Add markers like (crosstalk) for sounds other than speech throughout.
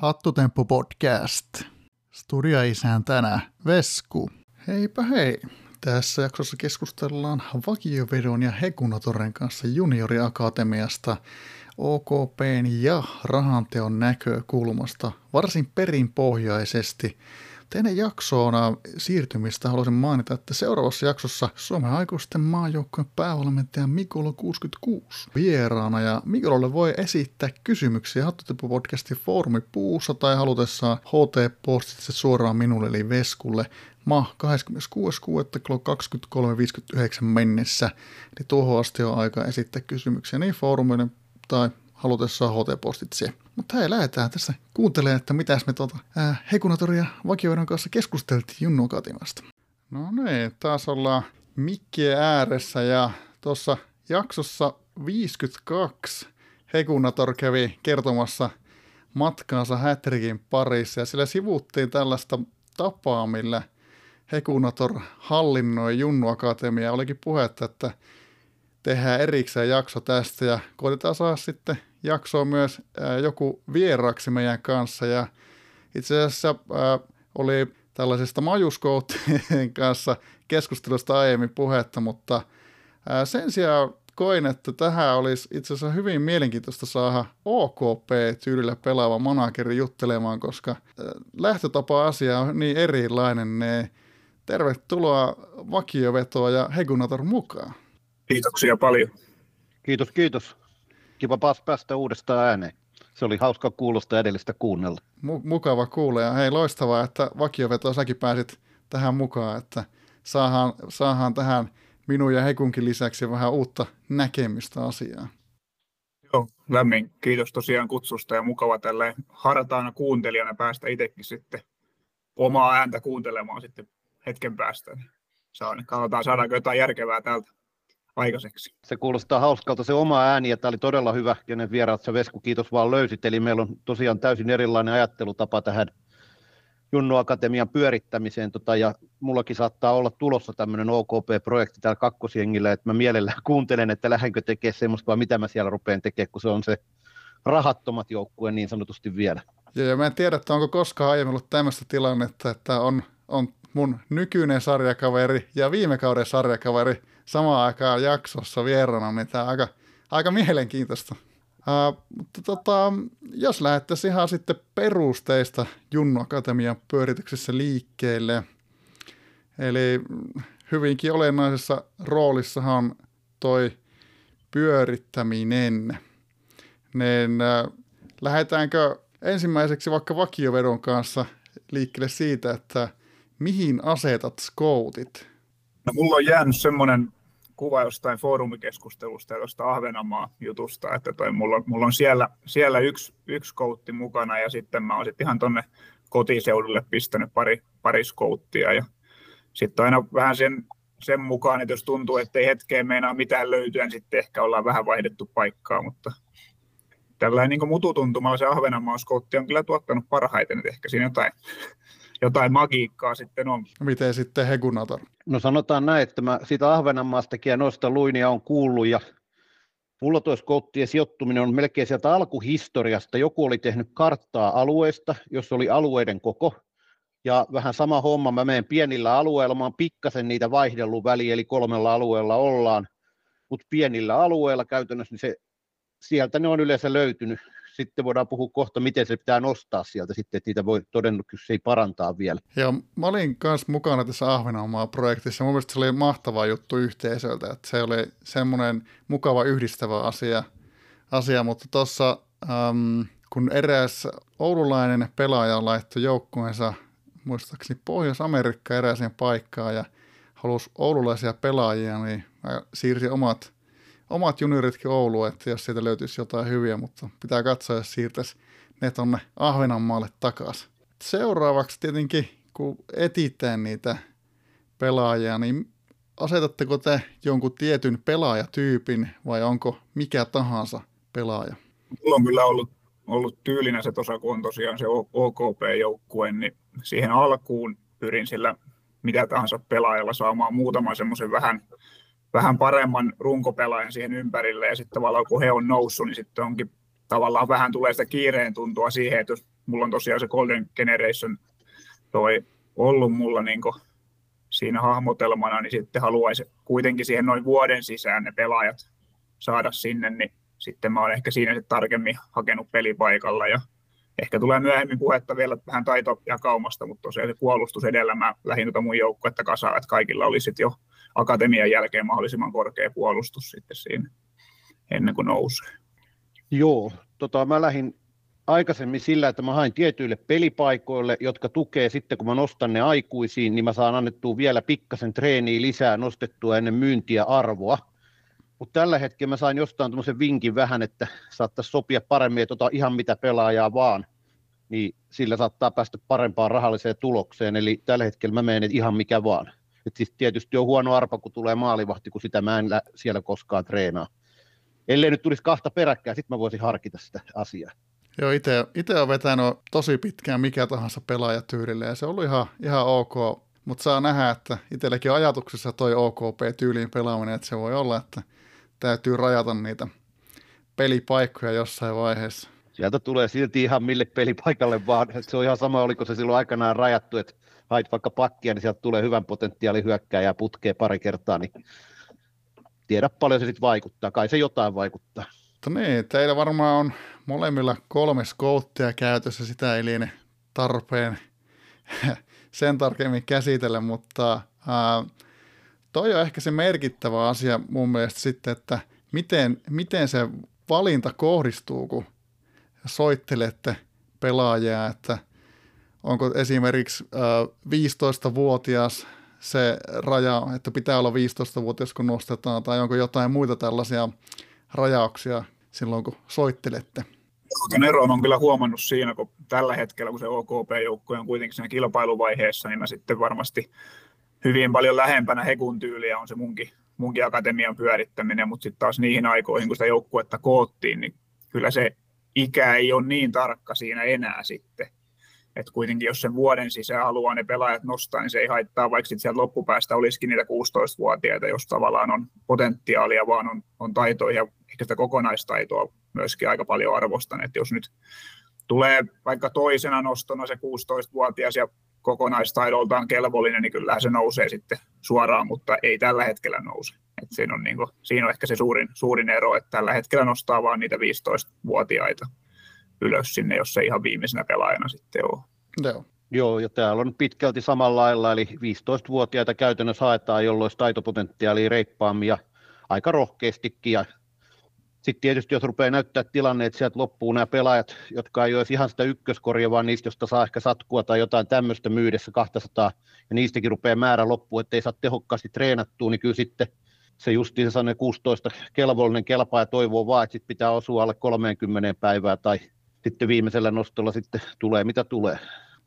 Hattutemppu podcast. Studia-isäntänä Vesku. Heipä hei. Tässä jaksossa keskustellaan vakiovedon ja Hekunatoren kanssa junioriakatemiasta, OKPn ja rahanteon näkökulmasta varsin perinpohjaisesti – Ennen jaksoon siirtymistä haluaisin mainita, että seuraavassa jaksossa Suomen aikuisten maajoukkojen päävalmentaja Mikulo 66 vieraana ja Mikololle voi esittää kysymyksiä Hattutepu-podcastin foorumi puussa tai halutessaan HT-postitse suoraan minulle eli Veskulle ma 26.6. kello 23.59 mennessä. Eli tuohon asti on aika esittää kysymyksiä niin foorumille tai halutessaan HT-postitse. Mutta hei, lähdetään tässä kuuntelemaan, että mitäs me tuota, Hekunatoria vakioidon kanssa keskusteltiin Junnu Katimasta. No niin, taas ollaan mikkien ääressä ja tuossa jaksossa 52 Hekunator kävi kertomassa matkaansa Hätrikin parissa ja sillä sivuttiin tällaista tapaa, millä Hekunator hallinnoi Junnu Akatemia. Olikin puhetta, että tehdään erikseen jakso tästä ja koitetaan saada sitten jaksoa myös joku vieraksi meidän kanssa ja itse asiassa oli tällaisesta majuskouttien (laughs) kanssa keskustelusta aiemmin puhetta, mutta sen sijaan koin, että tähän olisi itse asiassa hyvin mielenkiintoista saada OKP-tyylillä pelaava manageri juttelemaan, koska lähtötapa asia on niin erilainen. Ne tervetuloa vakiovetoa ja Hegunator mukaan. Kiitoksia paljon. Kiitos, kiitos. Kiva päästä uudestaan ääneen. Se oli hauska kuulosta edellistä kuunnella. Mu- mukava kuulla ja hei loistavaa, että vakioveto säkin pääsit tähän mukaan, että saadaan, saadaan tähän minun ja Hekunkin lisäksi vähän uutta näkemystä asiaan. Joo, lämmin kiitos tosiaan kutsusta ja mukava tälle hartaana kuuntelijana päästä itsekin sitten omaa ääntä kuuntelemaan sitten hetken päästä. Saan, katsotaan saadaanko jotain järkevää täältä aikaiseksi. Se kuulostaa hauskalta se oma ääni, ja tämä oli todella hyvä, kenen vieraat sä Vesku, kiitos vaan löysit. Eli meillä on tosiaan täysin erilainen ajattelutapa tähän Junnu Akatemian pyörittämiseen, tota, ja mullakin saattaa olla tulossa tämmöinen OKP-projekti täällä kakkosjengillä, että mä mielellään (laughs) kuuntelen, että lähdenkö tekemään semmoista, vai mitä mä siellä rupean tekemään, kun se on se rahattomat joukkue niin sanotusti vielä. Ja, ja mä en tiedä, että onko koskaan aiemmin ollut tämmöistä tilannetta, että on, on mun nykyinen sarjakaveri ja viime kauden sarjakaveri samaan aikaan jaksossa vieraana, niin tämä on aika, aika mielenkiintoista. Uh, mutta tota, jos lähdettäisiin ihan sitten perusteista Junnu Akatemian pyörityksessä liikkeelle, eli hyvinkin olennaisessa roolissahan on toi pyörittäminen, niin uh, lähdetäänkö ensimmäiseksi vaikka vakiovedon kanssa liikkeelle siitä, että mihin asetat scoutit? No, mulla on jäänyt semmoinen kuva jostain foorumikeskustelusta tuosta Ahvenanmaa jutusta, että toi, mulla, mulla on siellä, siellä yksi, yksi koutti mukana ja sitten mä oon sitten ihan tonne kotiseudulle pistänyt pari, pari skouttia ja sitten aina vähän sen, sen mukaan, että jos tuntuu, että ei hetkeen meinaa mitään löytyä, niin sitten ehkä ollaan vähän vaihdettu paikkaa, mutta tällainen niin mututuntumalla se Ahvenanmaan skoutti on kyllä tuottanut parhaiten, että ehkä siinä jotain, jotain magiikkaa sitten on. Miten sitten Hegunator? No sanotaan näin, että mä siitä Ahvenanmaastakin ja noista luinia on kuullut ja mulla tuo skouttien sijoittuminen on melkein sieltä alkuhistoriasta. Joku oli tehnyt karttaa alueesta, jos oli alueiden koko. Ja vähän sama homma, mä menen pienillä alueilla, mä oon pikkasen niitä vaihdellut väliin, eli kolmella alueella ollaan, mutta pienillä alueilla käytännössä niin se, sieltä ne on yleensä löytynyt sitten voidaan puhua kohta, miten se pitää nostaa sieltä sitten, että niitä voi todennäköisesti parantaa vielä. Ja mä olin kanssa mukana tässä Ahvenanmaa-projektissa. Mun mielestä se oli mahtava juttu yhteisöltä, että se oli semmoinen mukava yhdistävä asia, asia mutta tuossa ähm, kun eräs oululainen pelaaja laittoi joukkueensa muistaakseni Pohjois-Amerikka erääseen paikkaan ja halusi oululaisia pelaajia, niin mä siirsin omat omat junioritkin Ouluun, että jos siitä löytyisi jotain hyviä, mutta pitää katsoa, jos siirtäisi ne tonne Ahvenanmaalle takaisin. Seuraavaksi tietenkin, kun etitään niitä pelaajia, niin asetatteko te jonkun tietyn pelaajatyypin vai onko mikä tahansa pelaaja? Mulla on kyllä ollut, ollut tyylinen se tuossa, kun on tosiaan se OKP-joukkue, niin siihen alkuun pyrin sillä mitä tahansa pelaajalla saamaan muutaman semmoisen vähän vähän paremman runkopelaajan siihen ympärille ja sitten tavallaan kun he on noussut, niin sitten onkin tavallaan vähän tulee sitä kiireen tuntua siihen, että jos mulla on tosiaan se Golden Generation toi ollut mulla niin siinä hahmotelmana, niin sitten haluaisi kuitenkin siihen noin vuoden sisään ne pelaajat saada sinne, niin sitten mä oon ehkä siinä sitten tarkemmin hakenut pelipaikalla ja ehkä tulee myöhemmin puhetta vielä vähän taitojakaumasta, mutta tosiaan se puolustus edellä mä lähdin tuota mun joukkuetta kasaan, että kaikilla olisi jo akatemian jälkeen mahdollisimman korkea puolustus sitten siinä ennen kuin nousee. Joo, tota, mä lähdin aikaisemmin sillä, että mä hain tietyille pelipaikoille, jotka tukee sitten, kun mä nostan ne aikuisiin, niin mä saan annettua vielä pikkasen treeniä lisää nostettua ennen myyntiä arvoa. Mutta tällä hetkellä mä sain jostain tämmöisen vinkin vähän, että saattaisi sopia paremmin, että ota ihan mitä pelaajaa vaan, niin sillä saattaa päästä parempaan rahalliseen tulokseen. Eli tällä hetkellä mä menen ihan mikä vaan. Et siis tietysti on huono arpa, kun tulee maalivahti, kun sitä mä en siellä koskaan treenaa. Ellei nyt tulisi kahta peräkkäin, sitten mä voisin harkita sitä asiaa. Joo, itse olen vetänyt tosi pitkään mikä tahansa pelaajatyylille ja se on ollut ihan, ihan ok, mutta saa nähdä, että itselläkin ajatuksessa toi OKP-tyyliin pelaaminen, että se voi olla, että täytyy rajata niitä pelipaikkoja jossain vaiheessa. Sieltä tulee silti ihan mille pelipaikalle vaan. Se on ihan sama, oliko se silloin aikanaan rajattu, että hait vaikka pakkia, niin sieltä tulee hyvän potentiaali hyökkää putkee pari kertaa, niin tiedä paljon se sitten vaikuttaa. Kai se jotain vaikuttaa. Mutta niin, teillä varmaan on molemmilla kolme skouttia käytössä, sitä ei liene tarpeen (laughs) sen tarkemmin käsitellä, mutta ää, toi on ehkä se merkittävä asia mun mielestä sitten, että miten, miten se valinta kohdistuu, kun soittelette pelaajia, että onko esimerkiksi ää, 15-vuotias se raja, että pitää olla 15-vuotias kun nostetaan, tai onko jotain muita tällaisia rajauksia silloin, kun soittelette? Tuon eron on kyllä huomannut siinä, kun tällä hetkellä, kun se OKP-joukko on kuitenkin siinä kilpailuvaiheessa, niin mä sitten varmasti hyvin paljon lähempänä Hekun tyyliä on se munkin, munkin akatemian pyörittäminen, mutta sitten taas niihin aikoihin, kun sitä joukkuetta koottiin, niin kyllä se ikä ei ole niin tarkka siinä enää sitten. Et kuitenkin jos sen vuoden sisään haluaa ne pelaajat nostaa, niin se ei haittaa, vaikka sitten loppupäästä olisikin niitä 16-vuotiaita, jos tavallaan on potentiaalia, vaan on, on taitoja ja ehkä sitä kokonaistaitoa myöskin aika paljon arvostan. Et jos nyt tulee vaikka toisena nostona se 16-vuotias ja kokonaistaidoltaan kelvollinen, niin kyllä se nousee sitten suoraan, mutta ei tällä hetkellä nouse. Et siinä, on niinku, siinä on ehkä se suurin, suurin ero, että tällä hetkellä nostaa vain niitä 15-vuotiaita ylös sinne, jos se ihan viimeisenä pelaajana sitten on. Joo. Joo, ja täällä on pitkälti samalla lailla, eli 15-vuotiaita käytännössä haetaan, jolloin olisi taitopotentiaalia reippaammin ja aika rohkeastikin. Ja sitten tietysti, jos rupeaa näyttää tilanne, että sieltä loppuu nämä pelaajat, jotka ei olisi ihan sitä ykköskorja, vaan niistä, josta saa ehkä satkua tai jotain tämmöistä myydessä 200, ja niistäkin rupeaa määrä loppua, että ei saa tehokkaasti treenattua, niin kyllä sitten se justiin se 16 kelvollinen kelpaa ja toivoo vaan, että sit pitää osua alle 30 päivää tai sitten viimeisellä nostolla sitten tulee mitä tulee.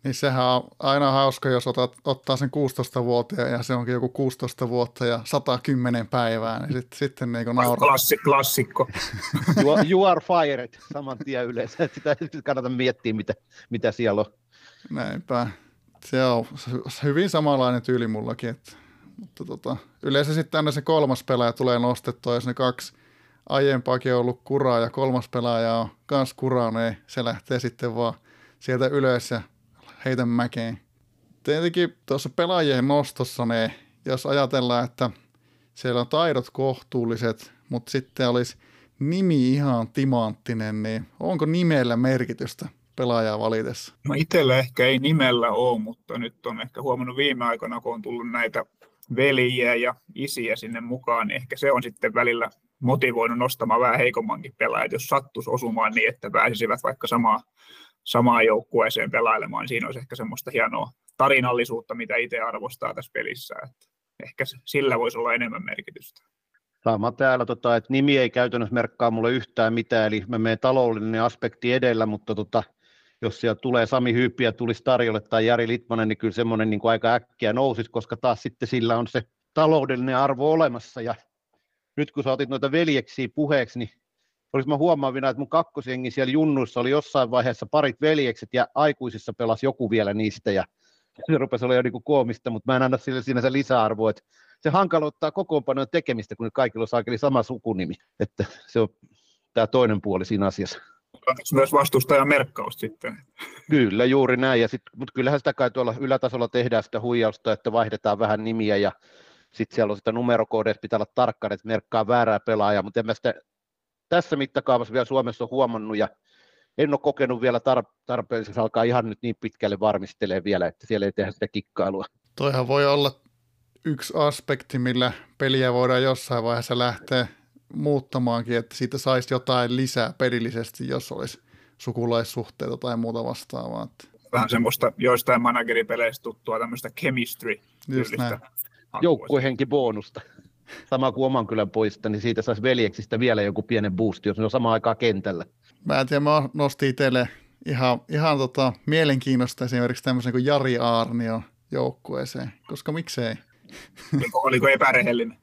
Niin sehän on aina hauska, jos otat, ottaa sen 16-vuotiaan ja se onkin joku 16 vuotta ja 110 päivää, niin sitten, sitten niin nauraa. Klassi, klassikko. (laughs) you, are, you are fired saman tien yleensä. Sitä ei kannata miettiä, mitä, mitä siellä on. Näinpä. Se on hyvin samanlainen tyyli mullakin. Että, mutta tota, yleensä sitten aina se kolmas pelaaja tulee nostettua, jos ne kaksi aiempaakin on ollut kuraa ja kolmas pelaaja on kans niin se lähtee sitten vaan sieltä ylös ja heitä mäkeen. Tietenkin tuossa pelaajien nostossa, niin jos ajatellaan, että siellä on taidot kohtuulliset, mutta sitten olisi nimi ihan timanttinen, niin onko nimellä merkitystä pelaajaa valitessa? No itsellä ehkä ei nimellä ole, mutta nyt on ehkä huomannut viime aikoina, kun on tullut näitä veljiä ja isiä sinne mukaan, niin ehkä se on sitten välillä motivoinut nostamaan vähän heikommankin pelaajat, jos sattuisi osumaan niin, että pääsisivät vaikka samaa, samaan joukkueeseen pelailemaan, niin siinä olisi ehkä semmoista hienoa tarinallisuutta, mitä itse arvostaa tässä pelissä. Että ehkä sillä voisi olla enemmän merkitystä. Sama täällä, tota, että nimi ei käytännössä merkkaa mulle yhtään mitään, eli mä menen taloudellinen aspekti edellä, mutta tota, jos siellä tulee Sami Hyyppiä tulisi tarjolle tai Jari Litmanen, niin kyllä semmoinen niin aika äkkiä nousisi, koska taas sitten sillä on se taloudellinen arvo olemassa ja nyt kun sä otit noita veljeksiä puheeksi, niin olisi mä huomaavina, että mun kakkosjengi siellä junnuissa oli jossain vaiheessa parit veljekset ja aikuisissa pelasi joku vielä niistä ja se rupesi olla jo niin koomista, mutta mä en anna sille siinä se lisäarvo, että se hankaloittaa kokoonpanojen tekemistä, kun kaikilla on saakeli sama sukunimi, että se on tämä toinen puoli siinä asiassa. myös vastustajan merkkaus sitten. Kyllä, juuri näin. Ja sit, mutta kyllähän sitä kai tuolla ylätasolla tehdään sitä huijausta, että vaihdetaan vähän nimiä ja sitten siellä on sitä numerokoodeista, pitää olla tarkkaan, että merkkaa väärää pelaajaa, mutta en mä sitä tässä mittakaavassa vielä Suomessa ole huomannut ja en ole kokenut vielä tar- tarpeelliseksi alkaa ihan nyt niin pitkälle varmistelee vielä, että siellä ei tehdä sitä kikkailua. Toihan voi olla yksi aspekti, millä peliä voidaan jossain vaiheessa lähteä muuttamaankin, että siitä saisi jotain lisää pelillisesti, jos olisi sukulaissuhteita tai muuta vastaavaa. Vähän semmoista joistain manageripeleistä tuttua tämmöistä chemistry Joukkuehenki bonusta. Sama kuin oman kylän poista, niin siitä saisi veljeksistä vielä joku pienen boosti, jos ne on samaan aikaan kentällä. Mä en tiedä, mä nostin itselle ihan, ihan tota, mielenkiinnosta esimerkiksi tämmöisen kuin Jari Aarnio joukkueeseen, koska miksei. Oliko, oliko epärehellinen?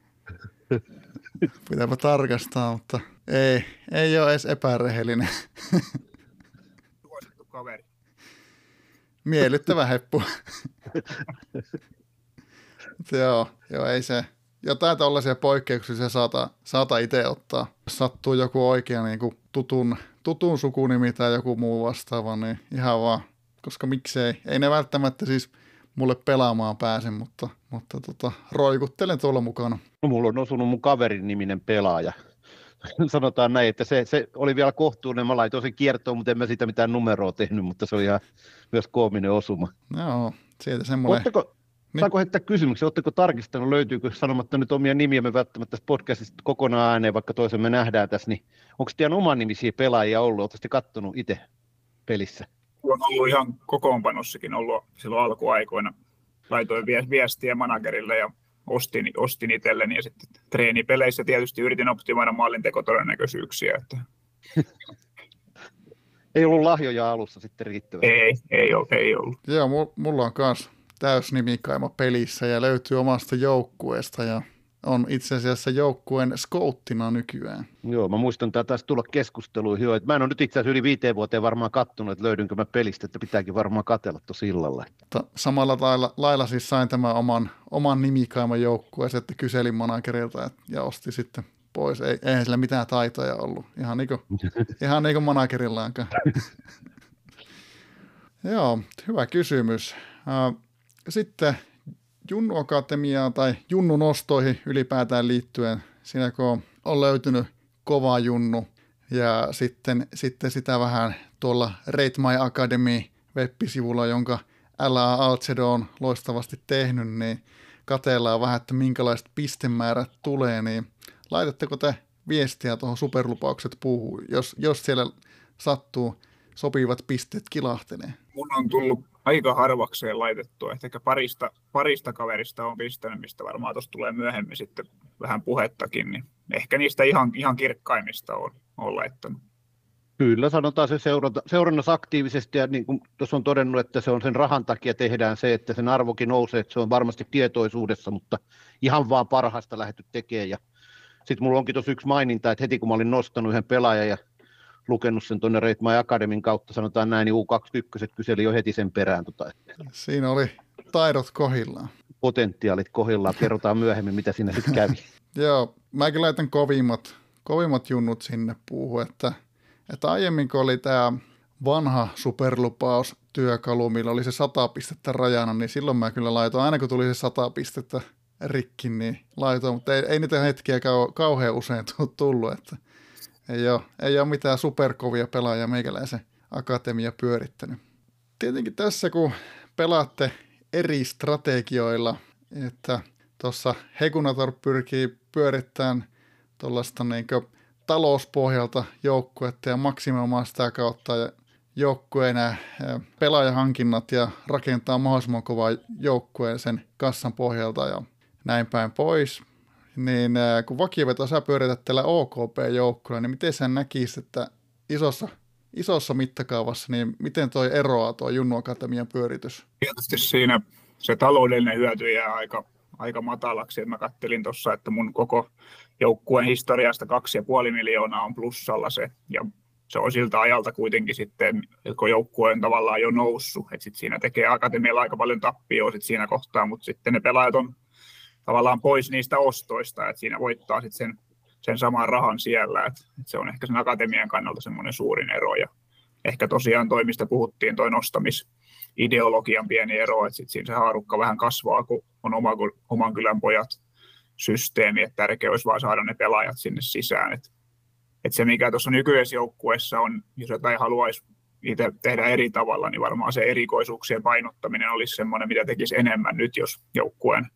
(laughs) Pitääpä tarkastaa, mutta ei, ei ole edes epärehellinen. Suosittu kaveri. Miellyttävä heppu. (laughs) joo, joo, ei se. Jotain tällaisia poikkeuksia se saata, saata itse ottaa. Jos sattuu joku oikea niin kuin tutun, tutun sukunimi tai joku muu vastaava, niin ihan vaan. Koska miksei. Ei ne välttämättä siis mulle pelaamaan pääse, mutta, mutta tota, roikuttelen tuolla mukana. No, mulla on osunut mun kaverin niminen pelaaja. (laughs) Sanotaan näin, että se, se oli vielä kohtuullinen. Mä laitoin sen kiertoon, mutta en mä siitä mitään numeroa tehnyt, mutta se oli ihan myös koominen osuma. Joo, siitä semmoinen. Oletteko, niin. Saanko heittää kysymyksen, oletteko tarkistanut, löytyykö sanomatta nyt omia nimiä me välttämättä tässä podcastista kokonaan ääneen, vaikka toisen me nähdään tässä, niin onko teidän oman nimisiä pelaajia ollut, oletteko katsonut itse pelissä? On ollut ihan kokoonpanossakin ollut silloin alkuaikoina. Laitoin viestiä managerille ja ostin, ostin itselleni ja sitten treenipeleissä tietysti yritin optimoida maalintekotodennäköisyyksiä. Että... (laughs) ei ollut lahjoja alussa sitten riittävästi. Ei, ei, ollut, ei ollut. Joo, mulla on täysnimikaima pelissä ja löytyy omasta joukkueesta ja on itse asiassa joukkueen skouttina nykyään. Joo, mä muistan että taas tulla keskusteluihin jo, että mä en ole nyt itse asiassa yli viiteen vuoteen varmaan kattonut, että löydynkö mä pelistä, että pitääkin varmaan katella tuossa illalla. Samalla lailla, lailla siis sain tämän oman, oman nimikaiman joukkueen, että kyselin managerilta ja osti sitten pois. Ei, eihän sillä mitään taitoja ollut, ihan niin kuin, (laughs) ihan niin kuin managerillaankaan. (laughs) Joo, hyvä kysymys. Uh, sitten Junnu Akatemiaa tai Junnu nostoihin ylipäätään liittyen, siinä kun on löytynyt kova Junnu ja sitten, sitten sitä vähän tuolla Rate My Academy web-sivulla, jonka LA Alcedo on loistavasti tehnyt, niin katellaan vähän, että minkälaiset pistemäärät tulee, niin laitatteko te viestiä tuohon superlupaukset puuhun, jos, jos siellä sattuu sopivat pisteet kilahtelee? Mun on tullut aika harvakseen laitettua. Ehkä parista, parista kaverista on pistänyt, mistä varmaan tuossa tulee myöhemmin sitten vähän puhettakin, niin ehkä niistä ihan, ihan kirkkaimmista on, on laittanut. Kyllä, sanotaan se seuranta, seurannassa aktiivisesti ja niin kuin tuossa on todennut, että se on sen rahan takia tehdään se, että sen arvokin nousee, että se on varmasti tietoisuudessa, mutta ihan vaan parhaasta lähdetty tekemään. Ja sitten mulla onkin tuossa yksi maininta, että heti kun mä olin nostanut yhden pelaajan ja lukenut sen tuonne Rate My Academyn kautta, sanotaan näin, niin U21 kyseli jo heti sen perään. Tota, Siinä oli taidot kohillaan. Potentiaalit kohillaan, kerrotaan myöhemmin, mitä siinä sitten kävi. (laughs) Joo, mäkin laitan kovimmat, kovimmat junnut sinne puuhun, että, että aiemmin kun oli tämä vanha superlupaus työkalu, millä oli se 100 pistettä rajana, niin silloin mä kyllä laitoin, aina kun tuli se 100 pistettä rikki, niin laitoin, mutta ei, ei niitä hetkiä kau- kauhean usein (laughs) tullut, että ei ole, ei ole mitään superkovia pelaajia meikäläisen akatemia pyörittänyt. Tietenkin tässä, kun pelaatte eri strategioilla, että tuossa Hekunator pyrkii pyörittämään tuollaista niin talouspohjalta joukkuetta ja maksimoimaan sitä kautta joukkueen pelaajahankinnat ja rakentaa mahdollisimman kovaa joukkueen sen kassan pohjalta ja näin päin pois niin äh, kun vakioveto sä pyörität tällä OKP-joukkoilla, niin miten sä näkisit, että isossa, isossa mittakaavassa, niin miten toi eroaa tuo Junnu Akatemian pyöritys? Tietysti siinä se taloudellinen hyöty jää aika, aika matalaksi. Mä kattelin tuossa, että mun koko joukkueen historiasta 2,5 miljoonaa on plussalla se, ja se on siltä ajalta kuitenkin sitten, kun joukkue on tavallaan jo noussut, että sit siinä tekee akatemialla aika paljon tappioa sit siinä kohtaa, mutta sitten ne pelaajat on tavallaan pois niistä ostoista, että siinä voittaa sitten sen sen saman rahan siellä. Et, et se on ehkä sen akatemian kannalta semmoinen suurin ero. Ja ehkä tosiaan toimista puhuttiin, toi nostamisideologian pieni ero, että sitten siinä se haarukka vähän kasvaa, kun on oma, oman kylän pojat systeemi, että tärkeä olisi vaan saada ne pelaajat sinne sisään. Et, et se, mikä tuossa nykyisessä joukkueessa on, jos jotain haluaisi itse tehdä eri tavalla, niin varmaan se erikoisuuksien painottaminen olisi semmoinen, mitä tekisi enemmän nyt, jos joukkueen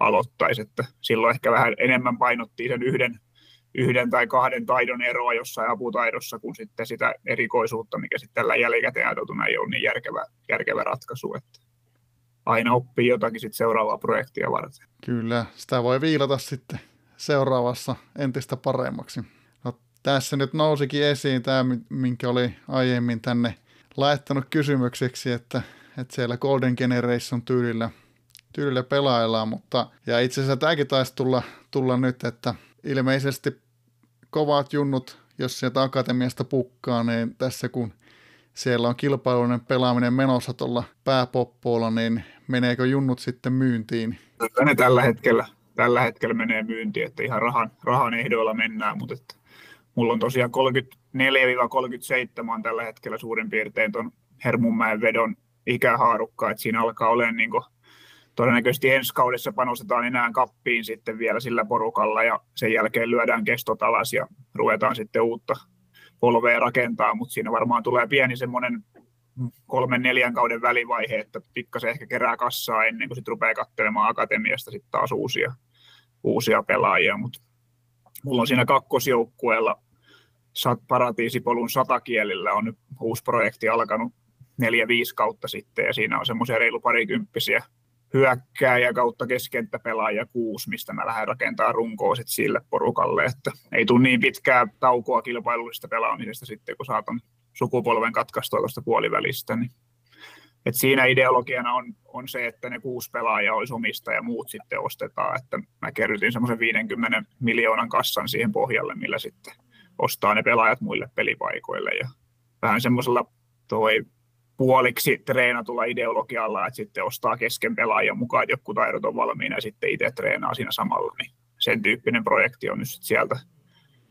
aloittaisi. Että silloin ehkä vähän enemmän painottiin sen yhden, yhden tai kahden taidon eroa jossain aputaidossa, kuin sitten sitä erikoisuutta, mikä sitten tällä jälkikäteen ajateltuna ei ole niin järkevä, järkevä ratkaisu. Että aina oppii jotakin sitten seuraavaa projektia varten. Kyllä, sitä voi viilata sitten seuraavassa entistä paremmaksi. No, tässä nyt nousikin esiin tämä, minkä oli aiemmin tänne laittanut kysymykseksi, että, että siellä Golden Generation tyylillä, tyylillä pelaillaan, mutta ja itse asiassa tämäkin taisi tulla, tulla nyt, että ilmeisesti kovat junnut, jos sieltä akatemiasta pukkaa, niin tässä kun siellä on kilpailuinen pelaaminen menossa tuolla pääpoppoolla, niin meneekö junnut sitten myyntiin? Kyllä ne tällä hetkellä, tällä hetkellä menee myyntiin, että ihan rahan, rahan ehdoilla mennään, mutta että mulla on tosiaan 34-37 on tällä hetkellä suurin piirtein tuon Hermunmäen vedon ikähaarukka, että siinä alkaa olemaan niin todennäköisesti ensi kaudessa panostetaan enää kappiin sitten vielä sillä porukalla ja sen jälkeen lyödään kestot alas ja ruvetaan sitten uutta polvea rakentaa, mutta siinä varmaan tulee pieni semmoinen kolmen neljän kauden välivaihe, että pikkasen ehkä kerää kassaa ennen kuin sitten rupeaa katselemaan akatemiasta sitten taas uusia, uusia pelaajia, mutta mulla on siinä kakkosjoukkueella Paratiisipolun satakielillä on nyt uusi projekti alkanut neljä, viisi kautta sitten, ja siinä on semmoisia reilu parikymppisiä hyökkääjä kautta keskenttäpelaaja kuusi, mistä mä lähden rakentamaan runkoa sit sille porukalle, että ei tule niin pitkää taukoa kilpailullisesta pelaamisesta sitten, kun saatan sukupolven katkaistua tuosta puolivälistä, niin et siinä ideologiana on, on se, että ne kuusi pelaajaa olisi omista ja muut sitten ostetaan. Että mä kerrytin semmoisen 50 miljoonan kassan siihen pohjalle, millä sitten ostaa ne pelaajat muille pelipaikoille. Ja vähän semmoisella toi puoliksi treenatulla ideologialla, että sitten ostaa kesken pelaajan mukaan, että joku taidot on valmiina ja sitten itse treenaa siinä samalla. Niin sen tyyppinen projekti on nyt sieltä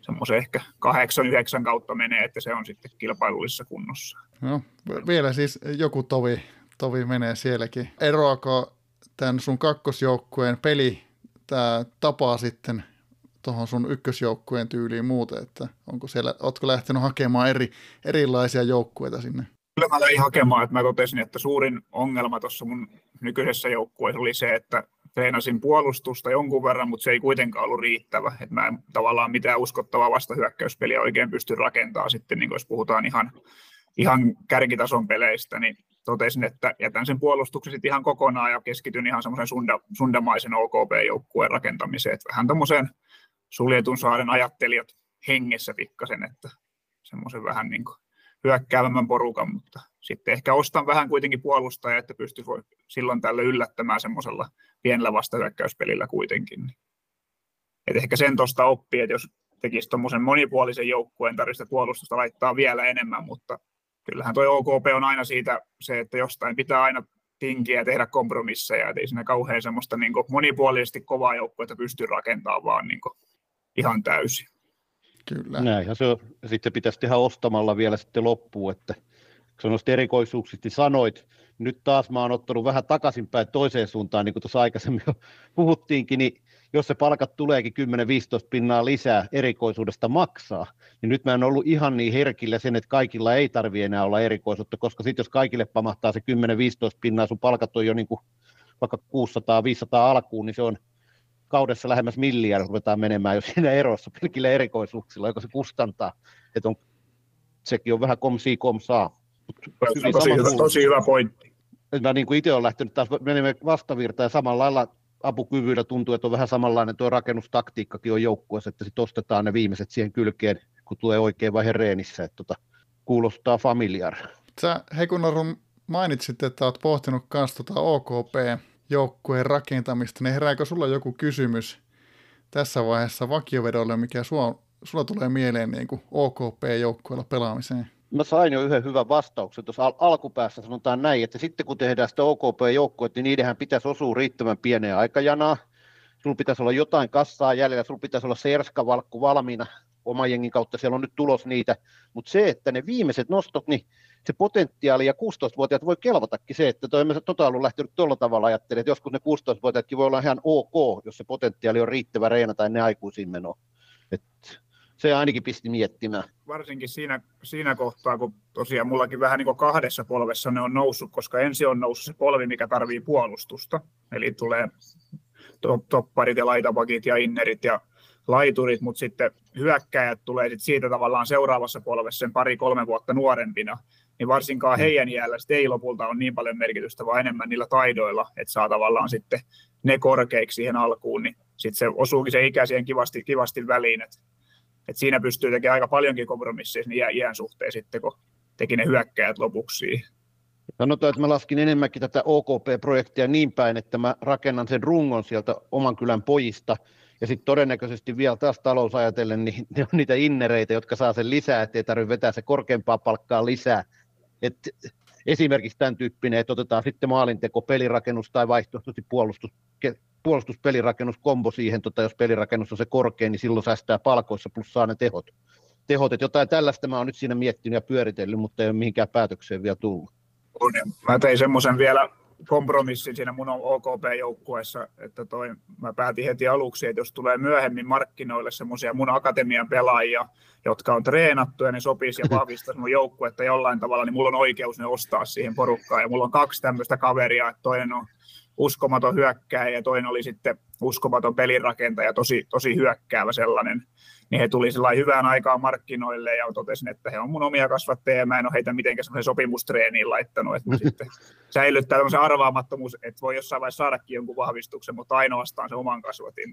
semmoisen ehkä kahdeksan, yhdeksän kautta menee, että se on sitten kilpailullisessa kunnossa. No, vielä siis joku tovi, tovi menee sielläkin. Eroako tämän sun kakkosjoukkueen peli, tämä tapaa sitten tuohon sun ykkösjoukkueen tyyliin muuten, että onko siellä, ootko lähtenyt hakemaan eri, erilaisia joukkueita sinne? Kyllä mä lähdin hakemaan, että mä totesin, että suurin ongelma tuossa mun nykyisessä joukkueessa oli se, että treenasin puolustusta jonkun verran, mutta se ei kuitenkaan ollut riittävä. että mä en tavallaan mitään uskottavaa vastahyökkäyspeliä oikein pysty rakentamaan sitten, niin jos puhutaan ihan, ihan kärkitason peleistä, niin totesin, että jätän sen puolustuksen sitten ihan kokonaan ja keskityn ihan semmoisen sunda, sundamaisen OKP-joukkueen rakentamiseen, että vähän tämmöiseen suljetun saaren ajattelijat hengessä pikkasen, että semmoisen vähän niin kuin hyökkäävämmän porukan, mutta sitten ehkä ostan vähän kuitenkin puolustajaa, että pystyisi silloin tällä yllättämään semmoisella pienellä vastahyökkäyspelillä kuitenkin. Et ehkä sen tuosta oppii, että jos tekisi tuommoisen monipuolisen joukkueen tarvista puolustusta laittaa vielä enemmän, mutta kyllähän tuo OKP on aina siitä se, että jostain pitää aina tinkiä ja tehdä kompromisseja, että ei siinä kauhean semmoista niin monipuolisesti kovaa joukkuetta pysty rakentamaan vaan niin ihan täysin. Kyllä. Näin, ja se on, sitten pitäisi tehdä ostamalla vielä sitten loppuun, että kun noista erikoisuuksista sanoit, nyt taas mä oon ottanut vähän takaisinpäin toiseen suuntaan, niin kuin tuossa aikaisemmin jo puhuttiinkin, niin jos se palkat tuleekin 10-15 pinnaa lisää erikoisuudesta maksaa, niin nyt mä en ollut ihan niin herkillä sen, että kaikilla ei tarvi enää olla erikoisuutta, koska sitten jos kaikille pamahtaa se 10-15 pinnaa, sun palkat on jo niin kuin vaikka 600-500 alkuun, niin se on kaudessa lähemmäs milliä ruvetaan menemään jo siinä erossa pelkillä erikoisuuksilla, joka se kustantaa. Että on, sekin on vähän komsi komsaa. Tosi, tosi, hyvä, tosi hyvä pointti. Mä niin kuin itse olen lähtenyt taas menemään vastavirtaan ja samalla lailla apukyvyillä tuntuu, että on vähän samanlainen tuo rakennustaktiikkakin on joukkueessa, että sitten ostetaan ne viimeiset siihen kylkeen, kun tulee oikein vaihe reenissä, että tota, kuulostaa familiar. Sä Hekunarun mainitsit, että olet pohtinut myös tota OKP joukkueen rakentamista, niin herääkö sulla joku kysymys tässä vaiheessa vakiovedolle, mikä sua, sulla tulee mieleen niin kuin OKP-joukkueella pelaamiseen? Mä sain jo yhden hyvän vastauksen. Tuossa al- alkupäässä sanotaan näin, että sitten kun tehdään sitä OKP-joukkuetta, niin niidenhän pitäisi osua riittävän pieneen aikajanaa. sulla pitäisi olla jotain kassaa jäljellä, sulla pitäisi olla serskavalkku valmiina oman jengin kautta, siellä on nyt tulos niitä, mutta se, että ne viimeiset nostot, niin se potentiaali ja 16-vuotiaat voi kelvatakin se, että toi tota ollut lähtenyt tuolla tavalla ajattelemaan, että joskus ne 16-vuotiaatkin voi olla ihan ok, jos se potentiaali on riittävä reina tai ne aikuisiin meno. Et se ainakin pisti miettimään. Varsinkin siinä, siinä kohtaa, kun tosiaan mullakin vähän niin kuin kahdessa polvessa ne on noussut, koska ensin on noussut se polvi, mikä tarvii puolustusta. Eli tulee topparit ja laitapakit ja innerit ja laiturit, mutta sitten hyökkäjät tulee sitten siitä tavallaan seuraavassa polvessa sen pari-kolme vuotta nuorempina, niin varsinkaan mm. heidän iällä ei lopulta ole niin paljon merkitystä, vaan enemmän niillä taidoilla, että saa tavallaan sitten ne korkeiksi siihen alkuun, niin sitten se osuukin se ikä siihen kivasti, kivasti väliin, että et siinä pystyy tekemään aika paljonkin kompromisseja niin iän suhteen sitten, kun teki ne hyökkäjät lopuksi Sanotaan, että mä laskin enemmänkin tätä OKP-projektia niin päin, että mä rakennan sen rungon sieltä oman kylän pojista, ja sitten todennäköisesti vielä taas talous ajatellen, niin ne on niitä innereitä, jotka saa sen lisää, ettei tarvitse vetää se korkeampaa palkkaa lisää. Et esimerkiksi tämän tyyppinen, että otetaan sitten maalinteko, pelirakennus tai vaihtoehtoisesti puolustus, puolustuspelirakennuskombo siihen, tota, jos pelirakennus on se korkein, niin silloin säästää palkoissa plus saa ne tehot. tehot. Että jotain tällaista mä oon nyt siinä miettinyt ja pyöritellyt, mutta ei ole mihinkään päätökseen vielä tullut. Mä tein semmoisen vielä kompromissin siinä mun OKP-joukkueessa, että toi, mä päätin heti aluksi, että jos tulee myöhemmin markkinoille semmoisia mun akatemian pelaajia, jotka on treenattu ja ne sopisi ja (laughs) vahvistaisi mun joukkuetta jollain tavalla, niin mulla on oikeus ne ostaa siihen porukkaan. Ja mulla on kaksi tämmöistä kaveria, että toinen on uskomaton hyökkääjä ja toinen oli sitten uskomaton pelirakentaja, tosi, tosi hyökkäävä sellainen. Niin he tuli hyvään aikaan markkinoille ja totesin, että he on mun omia kasvattajia ja mä en ole heitä mitenkään semmoisen sopimustreeniin laittanut, että sitten (laughs) säilyttää tämmöisen arvaamattomuus, että voi jossain vaiheessa saadakin jonkun vahvistuksen, mutta ainoastaan se oman kasvatin.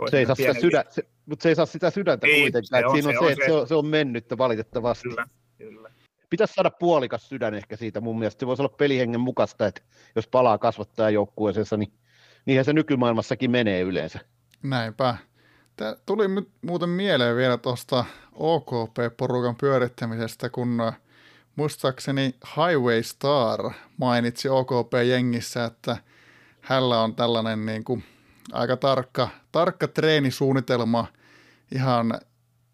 Niin se ei, saa sitä sydä, se, mutta se ei saa sitä sydäntä ei, kuitenkaan, se on, siinä on se, on se, se on, se on mennyttä valitettavasti. Kyllä, kyllä pitäisi saada puolikas sydän ehkä siitä mun mielestä. Se voisi olla pelihengen mukaista, että jos palaa kasvattaa joukkueeseensa, niin niinhän se nykymaailmassakin menee yleensä. Näinpä. Tämä tuli muuten mieleen vielä tuosta OKP-porukan pyörittämisestä, kun muistaakseni Highway Star mainitsi OKP-jengissä, että hänellä on tällainen niin kuin aika tarkka, tarkka treenisuunnitelma ihan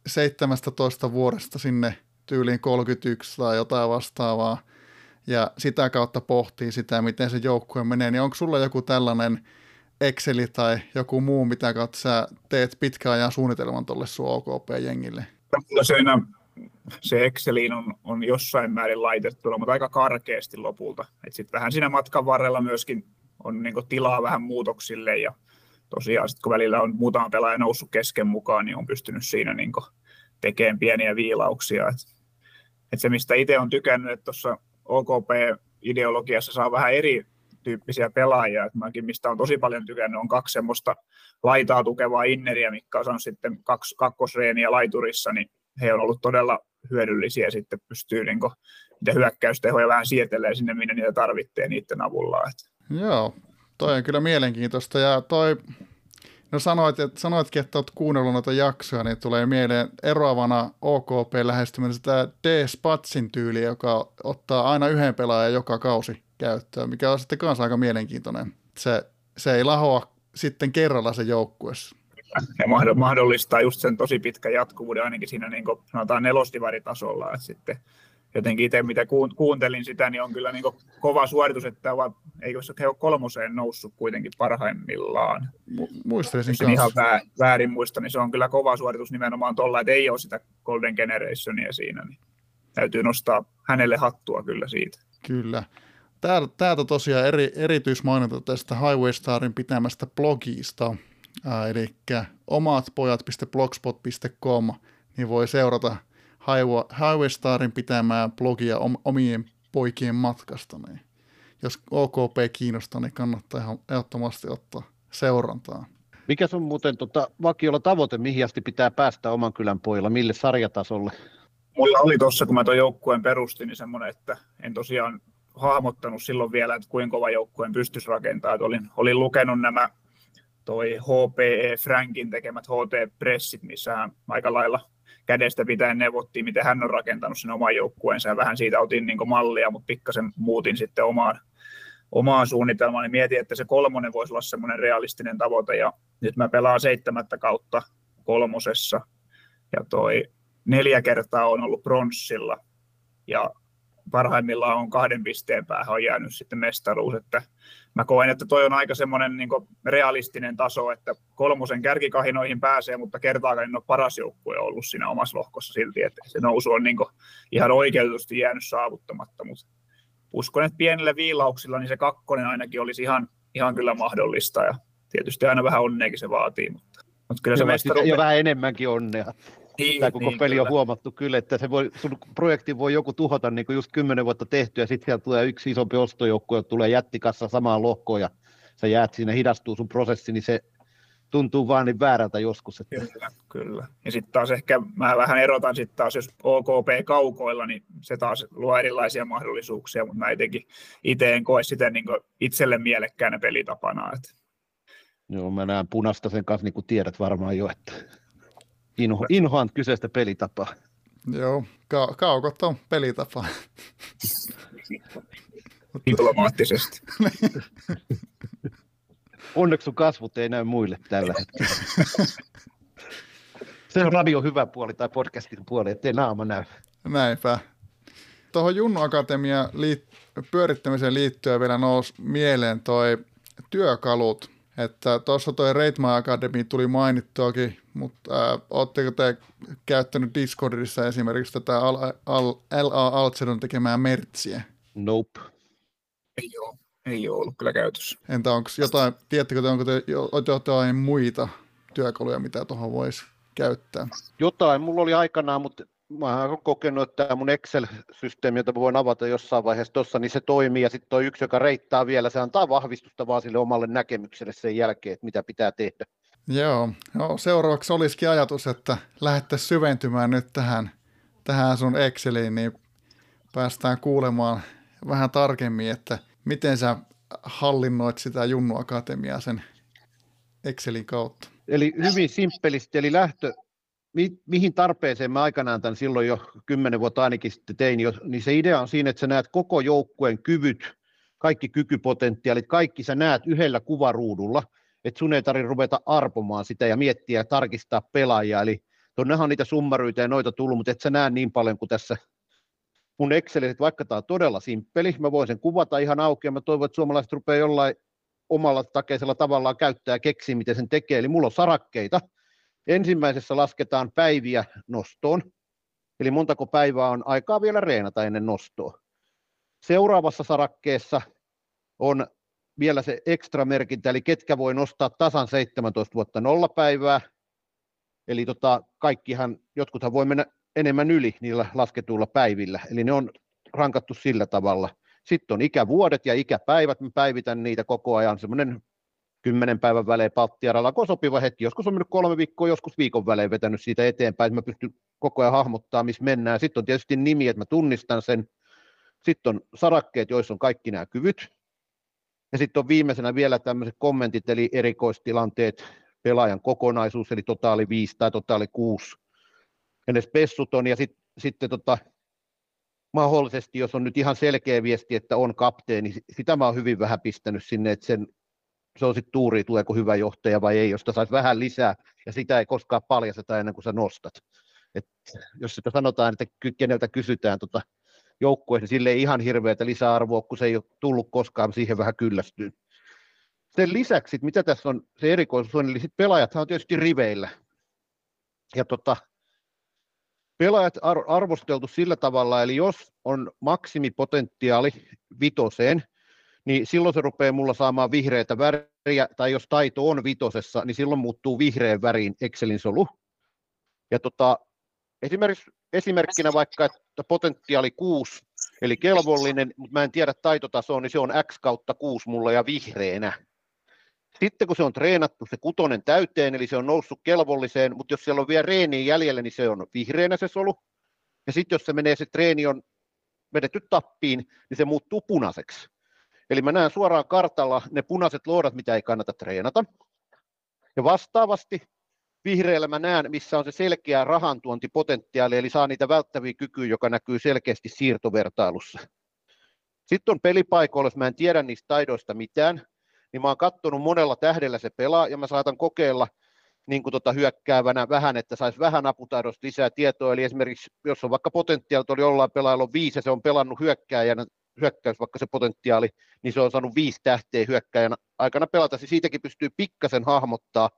17 vuodesta sinne – tyyliin 31 tai jotain vastaavaa, ja sitä kautta pohtii sitä, miten se joukkue menee, niin onko sulla joku tällainen Exceli tai joku muu, mitä kautta sä teet pitkän ajan suunnitelman tuolle sun OKP-jengille? Siinä se Exceliin on, on jossain määrin laitettuna, mutta aika karkeasti lopulta. Sitten vähän siinä matkan varrella myöskin on niin tilaa vähän muutoksille ja tosiaan sit kun välillä on muutama pelaaja noussut kesken mukaan, niin on pystynyt siinä niin tekemään pieniä viilauksia. Et että se, mistä itse on tykännyt, että tuossa OKP-ideologiassa saa vähän eri tyyppisiä pelaajia. Että mäkin, mistä on tosi paljon tykännyt, on kaksi semmoista laitaa tukevaa inneriä, mikä on sitten kaksi, kakkosreeniä laiturissa, niin he on ollut todella hyödyllisiä sitten pystyy niin kuin, niitä hyökkäystehoja vähän siirtelemään sinne, minne niitä tarvitsee niiden avulla. Että. Joo, toi on kyllä mielenkiintoista ja toi No sanoit, että, sanoitkin, että olet kuunnellut noita jaksoja, niin tulee mieleen eroavana OKP lähestyminen sitä D-Spatsin tyyli, joka ottaa aina yhden pelaajan joka kausi käyttöön, mikä on sitten kanssa aika mielenkiintoinen. Se, se ei lahoa sitten kerralla se joukkuessa. Ja mahdollistaa just sen tosi pitkän jatkuvuuden ainakin siinä niin kuin, sanotaan nelosdivaritasolla, että sitten jotenkin itse mitä kuuntelin sitä, niin on kyllä niin kova suoritus, että ovat, eikö se ole kolmoseen noussut kuitenkin parhaimmillaan. Muistelisin kanssa. ihan väärin muista, niin se on kyllä kova suoritus nimenomaan tuolla, että ei ole sitä Golden Generationia siinä, niin täytyy nostaa hänelle hattua kyllä siitä. Kyllä. Täältä tosiaan eri, erityismaininta tästä Highway Starin pitämästä blogista, äh, eli omatpojat.blogspot.com, niin voi seurata – Highway Starin pitämää blogia omien poikien matkasta, niin jos OKP kiinnostaa, niin kannattaa ihan ehdottomasti ottaa seurantaa. Mikä on muuten tota, vakiolla tavoite, mihin asti pitää päästä oman kylän pojilla, mille sarjatasolle? Mulla oli tuossa, kun mä tuon joukkueen perustin, niin semmoinen, että en tosiaan hahmottanut silloin vielä, että kuinka kova joukkueen pystyisi rakentamaan. Että olin, olin lukenut nämä toi HPE Frankin tekemät HT-pressit, missä hän aika lailla kädestä pitäen neuvottiin, miten hän on rakentanut sen oman joukkueensa ja vähän siitä otin niin mallia, mutta pikkasen muutin sitten omaan, omaa suunnitelmaa, niin mietin, että se kolmonen voisi olla semmoinen realistinen tavoite, ja nyt mä pelaan seitsemättä kautta kolmosessa, ja toi neljä kertaa on ollut pronssilla, ja parhaimmillaan on kahden pisteen päähän on jäänyt sitten mestaruus, että mä koen, että toi on aika semmoinen niin realistinen taso, että kolmosen kärkikahinoihin pääsee, mutta kertaakaan en ole paras joukkue ollut siinä omassa lohkossa silti, että se nousu on niin ihan oikeutusti jäänyt saavuttamatta, mutta uskon, että pienillä viilauksilla niin se kakkonen ainakin olisi ihan, ihan kyllä mahdollista ja tietysti aina vähän onneekin se vaatii, mutta, mutta kyllä se mestaruus... Ja vähän enemmänkin onnea. Niin, Tämä koko niin, peli kyllä. on huomattu kyllä, että se voi, sun projekti voi joku tuhota niin kuin just kymmenen vuotta tehty ja sitten siellä tulee yksi isompi ostojoukkue, joka tulee jättikassa samaan lohkoon ja sä jäät sinne, hidastuu sun prosessi, niin se tuntuu vaan niin väärältä joskus. Että... Kyllä, kyllä. Ja sitten taas ehkä mä vähän erotan sitten taas, jos OKP kaukoilla, niin se taas luo erilaisia mahdollisuuksia, mutta mä etenkin itse en koe sitä niin itselle mielekkäänä pelitapana. Että... Joo, mä näen punasta sen kanssa, niin kuin tiedät varmaan jo, että inho, inhoan kyseistä pelitapaa. Joo, ka- kaukot on pelitapa. (laughs) Diplomaattisesti. (laughs) Onneksi sun kasvut ei näy muille tällä hetkellä. (laughs) Se on radio hyvä puoli tai podcastin puoli, ettei naama näy. Näinpä. Tuohon Junnu Akatemia liit- pyörittämiseen liittyen vielä nousi mieleen toi työkalut. Että tuossa toi Reitma Academy tuli mainittuakin, mutta äh, ootteko te käyttänyt Discordissa esimerkiksi tätä L.A. Altsedon tekemää mertsiä? Nope. Ei ole ei ole ollut kyllä käytössä. Entä onko jotain, tiedättekö te, onko te jotain muita työkaluja, mitä tuohon voisi käyttää? Jotain, mulla oli aikanaan, mutta mä olen kokenut, että mun Excel-systeemi, jota voin avata jossain vaiheessa tuossa, niin se toimii, ja sitten tuo yksi, joka reittaa vielä, se antaa vahvistusta vaan sille omalle näkemykselle sen jälkeen, että mitä pitää tehdä. Joo, no, seuraavaksi olisikin ajatus, että lähdettäisiin syventymään nyt tähän, tähän sun Exceliin, niin päästään kuulemaan vähän tarkemmin, että miten sä hallinnoit sitä Junnu Akatemiaa sen Excelin kautta? Eli hyvin simppelisti, eli lähtö, mi, mihin tarpeeseen mä aikanaan tämän silloin jo kymmenen vuotta ainakin sitten tein, jo, niin se idea on siinä, että sä näet koko joukkueen kyvyt, kaikki kykypotentiaalit, kaikki sä näet yhdellä kuvaruudulla, että sun ei tarvitse ruveta arpomaan sitä ja miettiä ja tarkistaa pelaajia, eli tuonnehan on niitä summaryitä ja noita tullut, mutta et sä näe niin paljon kuin tässä mun Excelissä, vaikka tämä on todella simppeli, mä voin sen kuvata ihan auki ja mä toivon, että suomalaiset rupeaa jollain omalla takeisella tavallaan käyttää ja keksiä, miten sen tekee. Eli mulla on sarakkeita. Ensimmäisessä lasketaan päiviä nostoon, eli montako päivää on aikaa vielä reenata ennen nostoa. Seuraavassa sarakkeessa on vielä se ekstra merkintä, eli ketkä voi nostaa tasan 17 vuotta nolla päivää. Eli tota, kaikkihan, jotkuthan voi mennä enemmän yli niillä lasketuilla päivillä, eli ne on rankattu sillä tavalla. Sitten on ikävuodet ja ikäpäivät, mä päivitän niitä koko ajan, semmoinen kymmenen päivän välein palttiaralla, kun on sopiva hetki. Joskus on mennyt kolme viikkoa, joskus viikon välein vetänyt siitä eteenpäin, että mä pystyn koko ajan hahmottaa, missä mennään. Sitten on tietysti nimi, että mä tunnistan sen. Sitten on sarakkeet, joissa on kaikki nämä kyvyt. Ja sitten on viimeisenä vielä tämmöiset kommentit, eli erikoistilanteet, pelaajan kokonaisuus, eli totaali 5 tai totaali 6 edes pessuton ja sit, sitten tota, mahdollisesti, jos on nyt ihan selkeä viesti, että on kapteeni, sitä mä oon hyvin vähän pistänyt sinne, että sen, se on sitten tuuri, tuleeko hyvä johtaja vai ei, josta saisi vähän lisää, ja sitä ei koskaan paljasteta ennen kuin sä nostat. Et jos sitä sanotaan, että keneltä kysytään tota joukkueeseen, niin sille ei ihan hirveätä lisäarvoa, kun se ei ole tullut koskaan, siihen vähän kyllästyy. Sen lisäksi, mitä tässä on se erikoisuus on, eli sit pelaajat on tietysti riveillä. Ja tota, pelaajat arvosteltu sillä tavalla, eli jos on maksimipotentiaali vitoseen, niin silloin se rupeaa mulla saamaan vihreitä väriä, tai jos taito on vitosessa, niin silloin muuttuu vihreän väriin Excelin solu. Ja tota, esimerkiksi, esimerkkinä vaikka, että potentiaali 6, eli kelvollinen, mutta mä en tiedä taitotasoa, niin se on X kautta 6 mulla ja vihreänä. Sitten kun se on treenattu se kutonen täyteen, eli se on noussut kelvolliseen, mutta jos siellä on vielä reeniä jäljellä, niin se on vihreänä se solu. Ja sitten jos se menee, se treeni on vedetty tappiin, niin se muuttuu punaiseksi. Eli mä näen suoraan kartalla ne punaiset luodat, mitä ei kannata treenata. Ja vastaavasti vihreällä mä näen, missä on se selkeä rahantuontipotentiaali, eli saa niitä välttäviä kykyjä, joka näkyy selkeästi siirtovertailussa. Sitten on pelipaikoilla, jos mä en tiedä niistä taidoista mitään, niin mä oon kattonut monella tähdellä se pelaa, ja mä saatan kokeilla niin kuin tota hyökkäävänä vähän, että saisi vähän aputaidosta lisää tietoa, eli esimerkiksi jos on vaikka potentiaali, oli jollain pelaajalla on viisi, ja se on pelannut hyökkääjänä, hyökkäys vaikka se potentiaali, niin se on saanut viisi tähteä hyökkäjän aikana pelata, siitäkin pystyy pikkasen hahmottaa,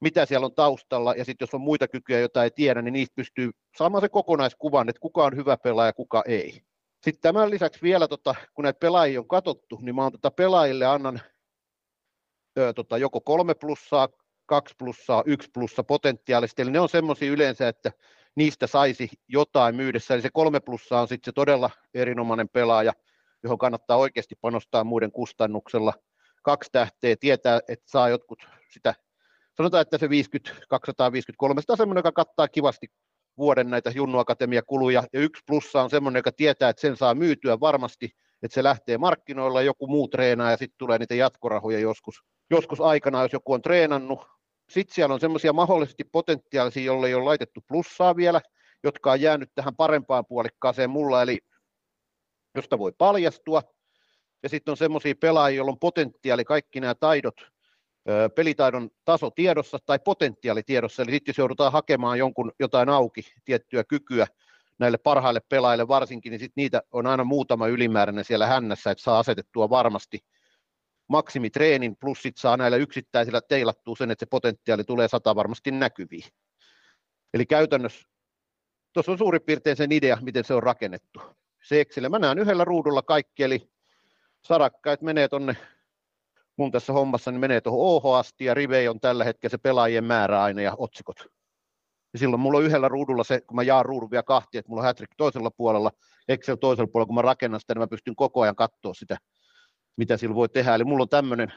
mitä siellä on taustalla, ja sitten jos on muita kykyjä, joita ei tiedä, niin niistä pystyy saamaan se kokonaiskuvan, että kuka on hyvä pelaaja, kuka ei. Sitten tämän lisäksi vielä, tota, kun näitä pelaajia on katsottu, niin mä tota pelaajille annan ö, tota, joko kolme plussaa, kaksi plussaa, yksi plussa potentiaalisesti, eli ne on semmoisia yleensä, että niistä saisi jotain myydessä, eli se kolme plussaa on sitten se todella erinomainen pelaaja, johon kannattaa oikeasti panostaa muiden kustannuksella. Kaksi tähteä tietää, että saa jotkut sitä, sanotaan, että se 50, 253, sitä on semmoinen, joka kattaa kivasti vuoden näitä Junnu Akatemia-kuluja, ja yksi plussa on semmoinen, joka tietää, että sen saa myytyä varmasti, että se lähtee markkinoilla, joku muu treenaa, ja sitten tulee niitä jatkorahoja joskus, joskus aikana, jos joku on treenannut. Sitten siellä on semmoisia mahdollisesti potentiaalisia, jolle ei ole laitettu plussaa vielä, jotka on jäänyt tähän parempaan puolikkaaseen mulla, eli josta voi paljastua. Ja sitten on semmoisia pelaajia, joilla on potentiaali, kaikki nämä taidot, pelitaidon taso tiedossa tai potentiaali tiedossa, eli sitten jos joudutaan hakemaan jonkun jotain auki, tiettyä kykyä näille parhaille pelaajille varsinkin, niin sitten niitä on aina muutama ylimääräinen siellä hännässä, että saa asetettua varmasti maksimitreenin, plus sitten saa näillä yksittäisillä teilattua sen, että se potentiaali tulee sata varmasti näkyviin. Eli käytännössä tuossa on suurin piirtein sen idea, miten se on rakennettu. Se Excel, mä näen yhdellä ruudulla kaikki, eli sarakkaat menee tonne mun tässä hommassa, niin menee tuohon OH asti, ja Rivei on tällä hetkellä se pelaajien määrä aina ja otsikot. Ja silloin mulla on yhdellä ruudulla se, kun mä jaan ruudun vielä kahti, että mulla on Hattrick toisella puolella, Excel toisella puolella, kun mä rakennan sitä, niin mä pystyn koko ajan katsoa sitä, mitä sillä voi tehdä. Eli mulla on tämmöinen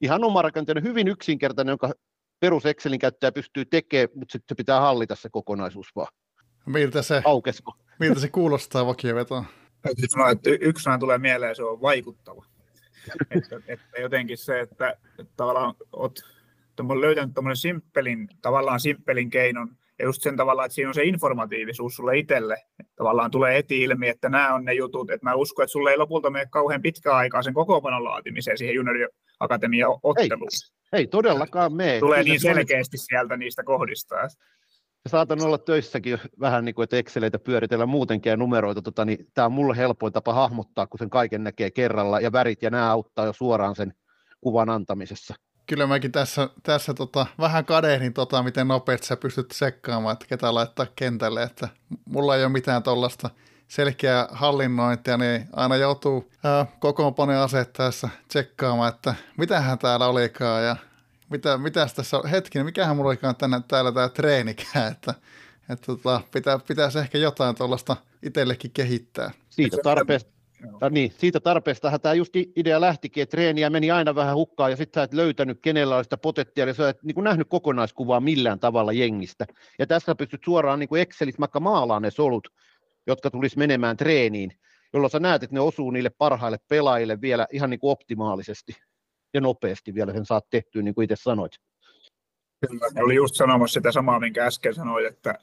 ihan oma rakenteinen, hyvin yksinkertainen, jonka perus Excelin käyttäjä pystyy tekemään, mutta sitten pitää hallita se kokonaisuus vaan. Miltä se, Aukesko. miltä se kuulostaa vakiovetoon? Täytyy sanoa, että yksi sana tulee mieleen, se on vaikuttava. (laughs) että, että jotenkin se, että, että tavallaan olet löytänyt simppelin, tavallaan simppelin keinon, ja just sen tavalla, että siinä on se informatiivisuus sulle itselle. Että tavallaan tulee heti ilmi, että nämä on ne jutut. Että mä uskon, että sulle ei lopulta mene kauhean pitkää aikaa sen kokoonpanon laatimiseen siihen junioriakatemian otteluun. Ei, ei todellakaan mene. Tulee niin selkeästi sieltä niistä kohdista. Saatan olla töissäkin vähän niin kuin, että Exceleitä pyöritellä muutenkin ja numeroita, tota, niin tämä on mulle helpoin tapa hahmottaa, kun sen kaiken näkee kerralla, ja värit ja nämä auttaa jo suoraan sen kuvan antamisessa kyllä mäkin tässä, tässä tota, vähän kadehdin, tota, miten nopeasti sä pystyt sekkaamaan, että ketä laittaa kentälle, että mulla ei ole mitään tuollaista selkeää hallinnointia, niin aina joutuu kokoonpanoja asettaessa tsekkaamaan, että mitähän täällä olikaan ja mitä, mitäs tässä on, hetkinen, mikähän mulla olikaan tänne, täällä tämä treenikään, että, että tota, pitää, pitäisi ehkä jotain tuollaista itsellekin kehittää. Siitä tarpeesta, ja niin, siitä tarpeestahan tämä just idea lähtikin, että treeniä meni aina vähän hukkaan ja sitten sä et löytänyt kenellä on sitä potentiaalia, sä et niin kuin nähnyt kokonaiskuvaa millään tavalla jengistä. Ja tässä pystyt suoraan niin kuin Excelissä vaikka maalaan ne solut, jotka tulisi menemään treeniin, jolloin sä näet, että ne osuu niille parhaille pelaajille vielä ihan niin kuin optimaalisesti ja nopeasti vielä sen saat tehtyä, niin kuin itse sanoit. Kyllä, oli just sanomassa sitä samaa, minkä äsken sanoit, että,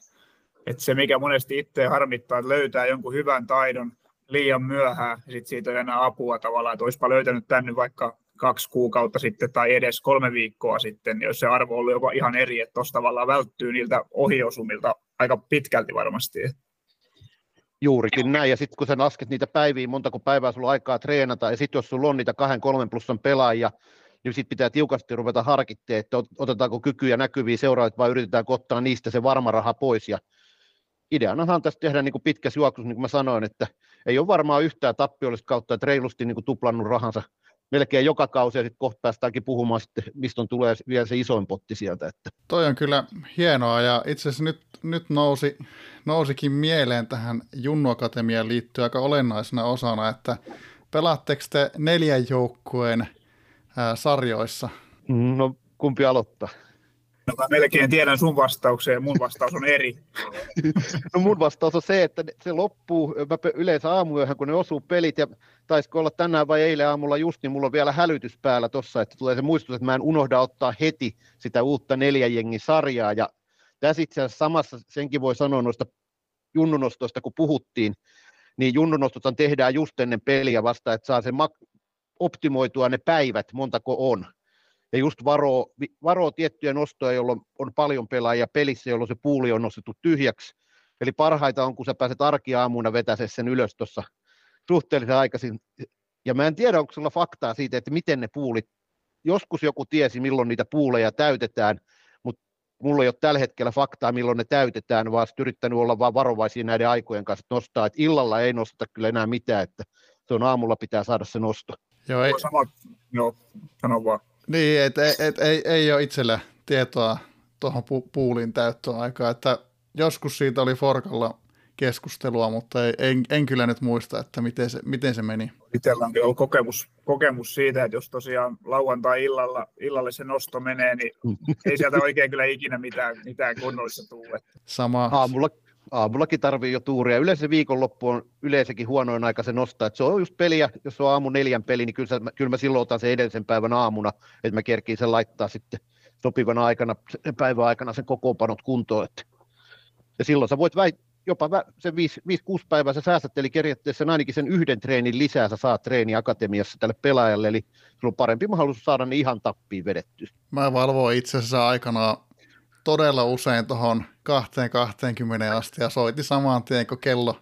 että se mikä monesti itse harmittaa, että löytää jonkun hyvän taidon, liian myöhään, ja sitten siitä ei enää apua tavallaan, että olisipa löytänyt tänne vaikka kaksi kuukautta sitten tai edes kolme viikkoa sitten, niin jos se arvo ollut jopa ihan eri, että tuossa tavallaan välttyy niiltä ohiosumilta aika pitkälti varmasti. Juurikin näin, ja sitten kun sä lasket niitä päiviä, montako päivää sulla on aikaa treenata, ja sitten jos sulla on niitä kahden, kolmen plussan pelaajia, niin sitten pitää tiukasti ruveta harkitteen, että otetaanko kykyjä näkyviä seuraavat vai yritetään ottaa niistä se varma raha pois, ja ideanahan tässä tehdä niin kuin pitkä juoksu, niin kuin mä sanoin, että ei ole varmaan yhtään tappiollista kautta, että reilusti niin kuin tuplannut rahansa melkein joka kausi ja sitten kohta päästäänkin puhumaan sitten, mistä on tulee vielä se isoin potti sieltä. Että. Toi on kyllä hienoa ja itse asiassa nyt, nyt nousi, nousikin mieleen tähän Junnu Akatemiaan liittyen aika olennaisena osana, että pelaatteko te neljän joukkueen ää, sarjoissa? No kumpi aloittaa? No mä melkein tiedän sun vastauksen ja mun vastaus on eri. (laughs) no mun vastaus on se, että se loppuu yleensä aamuyöhön, kun ne osuu pelit ja taisiko olla tänään vai eilen aamulla just, niin mulla on vielä hälytys päällä tossa, että tulee se muistutus, että mä en unohda ottaa heti sitä uutta neljän jengin sarjaa ja tässä itse asiassa samassa senkin voi sanoa noista junnunostoista, kun puhuttiin, niin junnunostot tehdään just ennen peliä vasta, että saa sen optimoitua ne päivät, montako on. Ja just varoo, varoo tiettyjä nostoja, jolloin on paljon pelaajia pelissä, jolloin se puuli on nostettu tyhjäksi. Eli parhaita on, kun sä pääset arkiaamuna vetäse sen ylös tuossa suhteellisen aikaisin. Ja mä en tiedä, onko sulla faktaa siitä, että miten ne puulit, joskus joku tiesi, milloin niitä puuleja täytetään, mutta mulla ei ole tällä hetkellä faktaa, milloin ne täytetään, vaan yrittänyt olla vaan varovaisia näiden aikojen kanssa nostaa, että illalla ei nosteta kyllä enää mitään, että se on aamulla pitää saada se nosto. Joo, ei... Sama, joo, sano vaan. Niin, että et, et, ei, ei ole itsellä tietoa tuohon pu- puulin täyttöaikaan, että joskus siitä oli Forkalla keskustelua, mutta ei, en, en kyllä nyt muista, että miten se, miten se meni. Itsellä on ollut kokemus, kokemus siitä, että jos tosiaan lauantai-illalla illalle se nosto menee, niin ei sieltä oikein kyllä ikinä mitään, mitään kunnollista tule. Sama. Aamulla, aamullakin tarvii jo tuuria. Yleensä viikonloppu on yleensäkin huonoin aika se nostaa. Että se on just peliä, jos on aamu neljän peli, niin kyllä, mä, kyllä mä silloin otan sen edellisen päivän aamuna, että mä kerkiin sen laittaa sitten sopivana aikana, päivän aikana sen kokoonpanot kuntoon. Että. Ja silloin sä voit väit, jopa sen 5-6 päivää sä säästät, eli periaatteessa ainakin sen yhden treenin lisää sä saat treeni akatemiassa tälle pelaajalle, eli sulla on parempi mahdollisuus saada ne ihan tappiin vedettyä. Mä valvoin itse asiassa aikana todella usein tuohon 2.20 asti ja soitin samaan tien, kun kello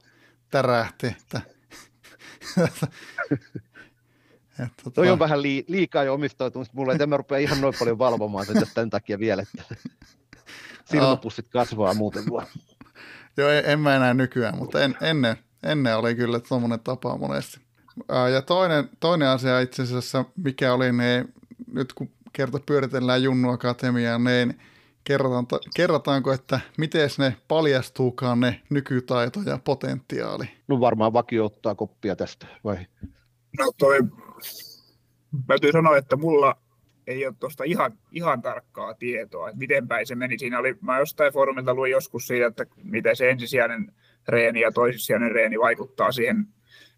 tärähti. Että, (laughs) että, tota... Toi on vähän lii, liikaa jo omistautumista mulle, että en mä rupea ihan noin paljon valvomaan sitä tämän takia vielä, että (laughs) silmäpussit kasvaa muuten vaan. (laughs) Joo, en, en mä enää nykyään, mutta en, ennen, ennen oli kyllä tuommoinen tapa monesti. Ja toinen, toinen asia itse asiassa, mikä oli ne, nyt kun kerta pyöritellään Junnu Akatemiaa, niin kerrotaan, kerrotaanko, että miten ne paljastuukaan ne nykytaito ja potentiaali? No varmaan vakio ottaa koppia tästä, vai? No toi, täytyy sanoa, että mulla ei ole tuosta ihan, ihan tarkkaa tietoa, että miten päin se meni. Siinä oli, mä jostain foorumilta luin joskus siitä, että miten se ensisijainen reeni ja toisissijainen reeni vaikuttaa siihen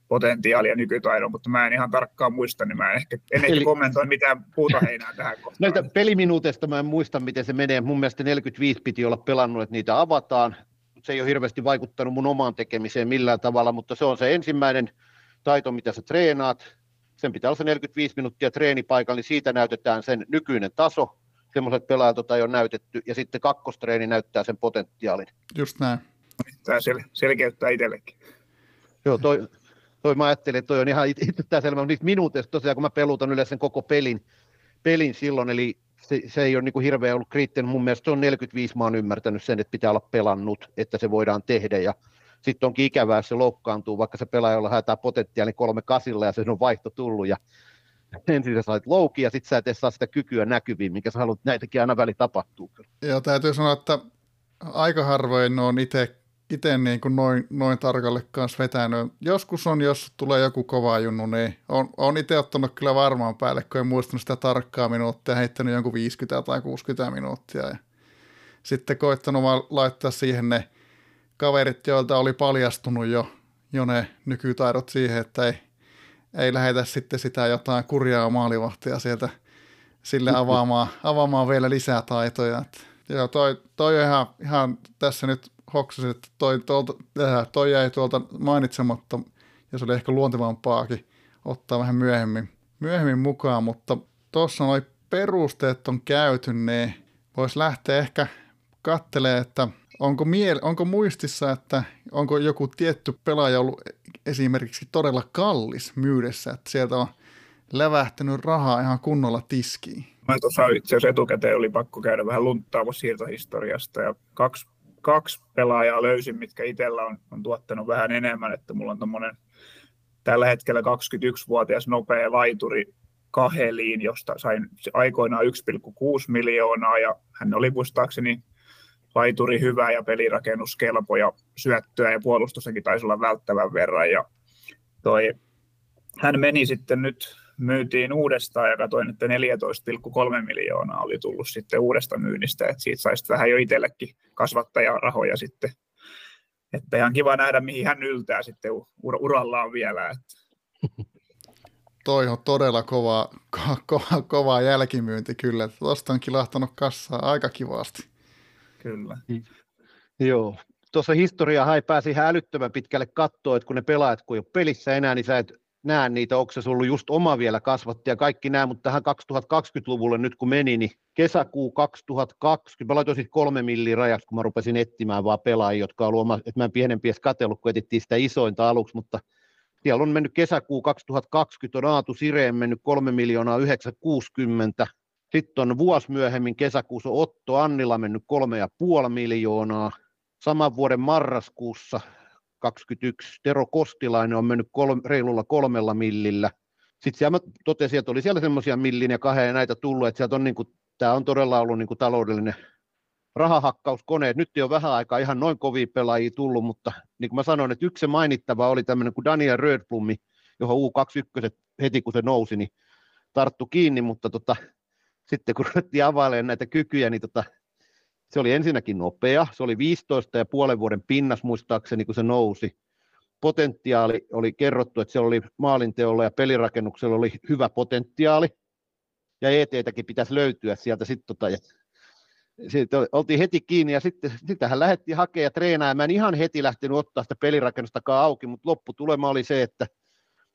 potentiaalia ja nykytaidon, mutta mä en ihan tarkkaan muista, niin mä en ehkä, en Eli... kommentoi mitään puuta heinää tähän (laughs) kohtaan. Näitä peliminuuteista mä en muista, miten se menee. Mun mielestä 45 piti olla pelannut, että niitä avataan. Se ei ole hirveästi vaikuttanut mun omaan tekemiseen millään tavalla, mutta se on se ensimmäinen taito, mitä sä treenaat sen pitää olla se 45 minuuttia treenipaikalla, niin siitä näytetään sen nykyinen taso, semmoiset pelaajat, joita ei ole näytetty, ja sitten kakkostreeni näyttää sen potentiaalin. Just näin. Tämä sel- selkeyttää itsellekin. Joo, toi, toi mä ajattelin, että toi on ihan selvä, niistä minuuteista tosiaan, kun mä pelutan yleensä sen koko pelin, pelin silloin, eli se, se ei ole niin kuin hirveän ollut kriittinen. Mun mielestä se on 45, mä oon ymmärtänyt sen, että pitää olla pelannut, että se voidaan tehdä, ja sitten onkin ikävää, se loukkaantuu, vaikka se pelaaja, haetaan potentiaali kolme kasilla ja sen on vaihto tullut ja ensin sä sait louki ja sitten sä et saa sitä kykyä näkyviin, minkä sä haluat, näitäkin aina väli tapahtuu. Joo, täytyy sanoa, että aika harvoin on itse itse niin kuin noin, noin tarkalle kanssa vetänyt. Joskus on, jos tulee joku kova junnu, niin on, on itse ottanut kyllä varmaan päälle, kun en muistanut sitä tarkkaa minuuttia, heittänyt jonkun 50 tai 60 minuuttia. Ja sitten koittanut vaan laittaa siihen ne kaverit, joilta oli paljastunut jo, jo ne nykytaidot siihen, että ei, ei lähetä sitten sitä jotain kurjaa maalivahtia sieltä sille avaamaan, avaamaan vielä lisää taitoja. Et, joo, toi, toi on ihan, ihan tässä nyt hoksasin, että toi, tuolta, äh, toi jäi tuolta mainitsematta, ja se oli ehkä luontevampaakin ottaa vähän myöhemmin, myöhemmin mukaan, mutta tuossa noin perusteet on käyty, niin voisi lähteä ehkä kattelee, että onko, miel, onko muistissa, että onko joku tietty pelaaja ollut esimerkiksi todella kallis myydessä, että sieltä on lävähtänyt rahaa ihan kunnolla tiskiin? Mä tuossa itse asiassa etukäteen oli pakko käydä vähän lunttaamassa siirtohistoriasta ja kaksi, kaksi pelaajaa löysin, mitkä itsellä on, on tuottanut vähän enemmän, että mulla on tuommoinen tällä hetkellä 21-vuotias nopea laituri kaheliin, josta sain aikoinaan 1,6 miljoonaa ja hän oli muistaakseni laituri hyvä ja pelirakennuskelpo ja syöttöä ja puolustussakin taisi olla välttävän verran. Ja toi, hän meni sitten nyt, myytiin uudestaan ja katsoin, että 14,3 miljoonaa oli tullut sitten uudesta myynnistä, että siitä saisi vähän jo itsellekin kasvattajarahoja sitten. Että ihan kiva nähdä, mihin hän yltää sitten ur- urallaan vielä. Että. Toi on todella kova, ko- kova, kova jälkimyynti kyllä. Tuosta on kilahtanut kassaa aika kivasti. Kyllä. Joo. tuossa historiaa hai pääsi ihan älyttömän pitkälle katsoa, että kun ne pelaajat kun ei ole pelissä enää, niin sä et näe niitä, onko se ollut just oma vielä kasvatti ja kaikki nämä, mutta tähän 2020-luvulle nyt kun meni, niin kesäkuu 2020, mä laitoin siis kolme milliä rajaksi, kun mä rupesin etsimään vaan pelaajia, jotka on oma, että mä en pienempi edes katsellut, kun etittiin sitä isointa aluksi, mutta siellä on mennyt kesäkuu 2020, on Aatu Sireen mennyt 3 miljoonaa 960, sitten on vuosi myöhemmin kesäkuussa Otto Annila mennyt 3,5 miljoonaa, saman vuoden marraskuussa 21 Tero Kostilainen on mennyt kolme, reilulla kolmella millillä. Sitten siellä mä totesin, että oli siellä semmoisia millin ja kahden näitä tullut, että sieltä on niin kuin, tämä on todella ollut niin kuin taloudellinen rahahakkauskone. Nyt ei ole vähän aikaa ihan noin kovia pelaajia tullut, mutta niin kuin mä sanoin, että yksi se mainittava oli tämmöinen kuin Daniel Rödblumi, johon U21 heti kun se nousi, niin tarttu kiinni, mutta tota, sitten kun ruvettiin availemaan näitä kykyjä, niin tota, se oli ensinnäkin nopea, se oli 15 ja puolen vuoden pinnas muistaakseni, kun se nousi. Potentiaali oli kerrottu, että siellä oli maalinteolla ja pelirakennuksella oli hyvä potentiaali, ja ET-täkin pitäisi löytyä sieltä sitten tota, ja sitten oltiin heti kiinni ja sitten sitähän lähdettiin hakemaan ja treenaamaan. Mä en ihan heti lähtenyt ottaa sitä pelirakennustakaan auki, mutta lopputulema oli se, että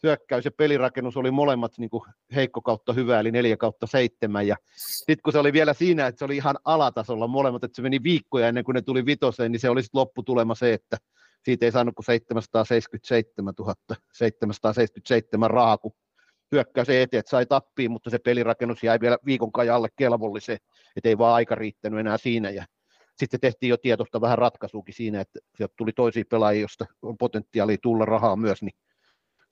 hyökkäys ja pelirakennus oli molemmat niin kuin heikko kautta hyvä, eli neljä kautta seitsemän. Ja sitten kun se oli vielä siinä, että se oli ihan alatasolla molemmat, että se meni viikkoja ennen kuin ne tuli vitoseen, niin se oli sitten lopputulema se, että siitä ei saanut kuin 777 777 rahaa, kun hyökkäys eteen, että sai tappiin, mutta se pelirakennus jäi vielä viikon kajalle kelvolliseen, että ei vaan aika riittänyt enää siinä. Ja sitten tehtiin jo tietoista vähän ratkaisuukin siinä, että sieltä tuli toisia pelaajia, joista on potentiaalia tulla rahaa myös, niin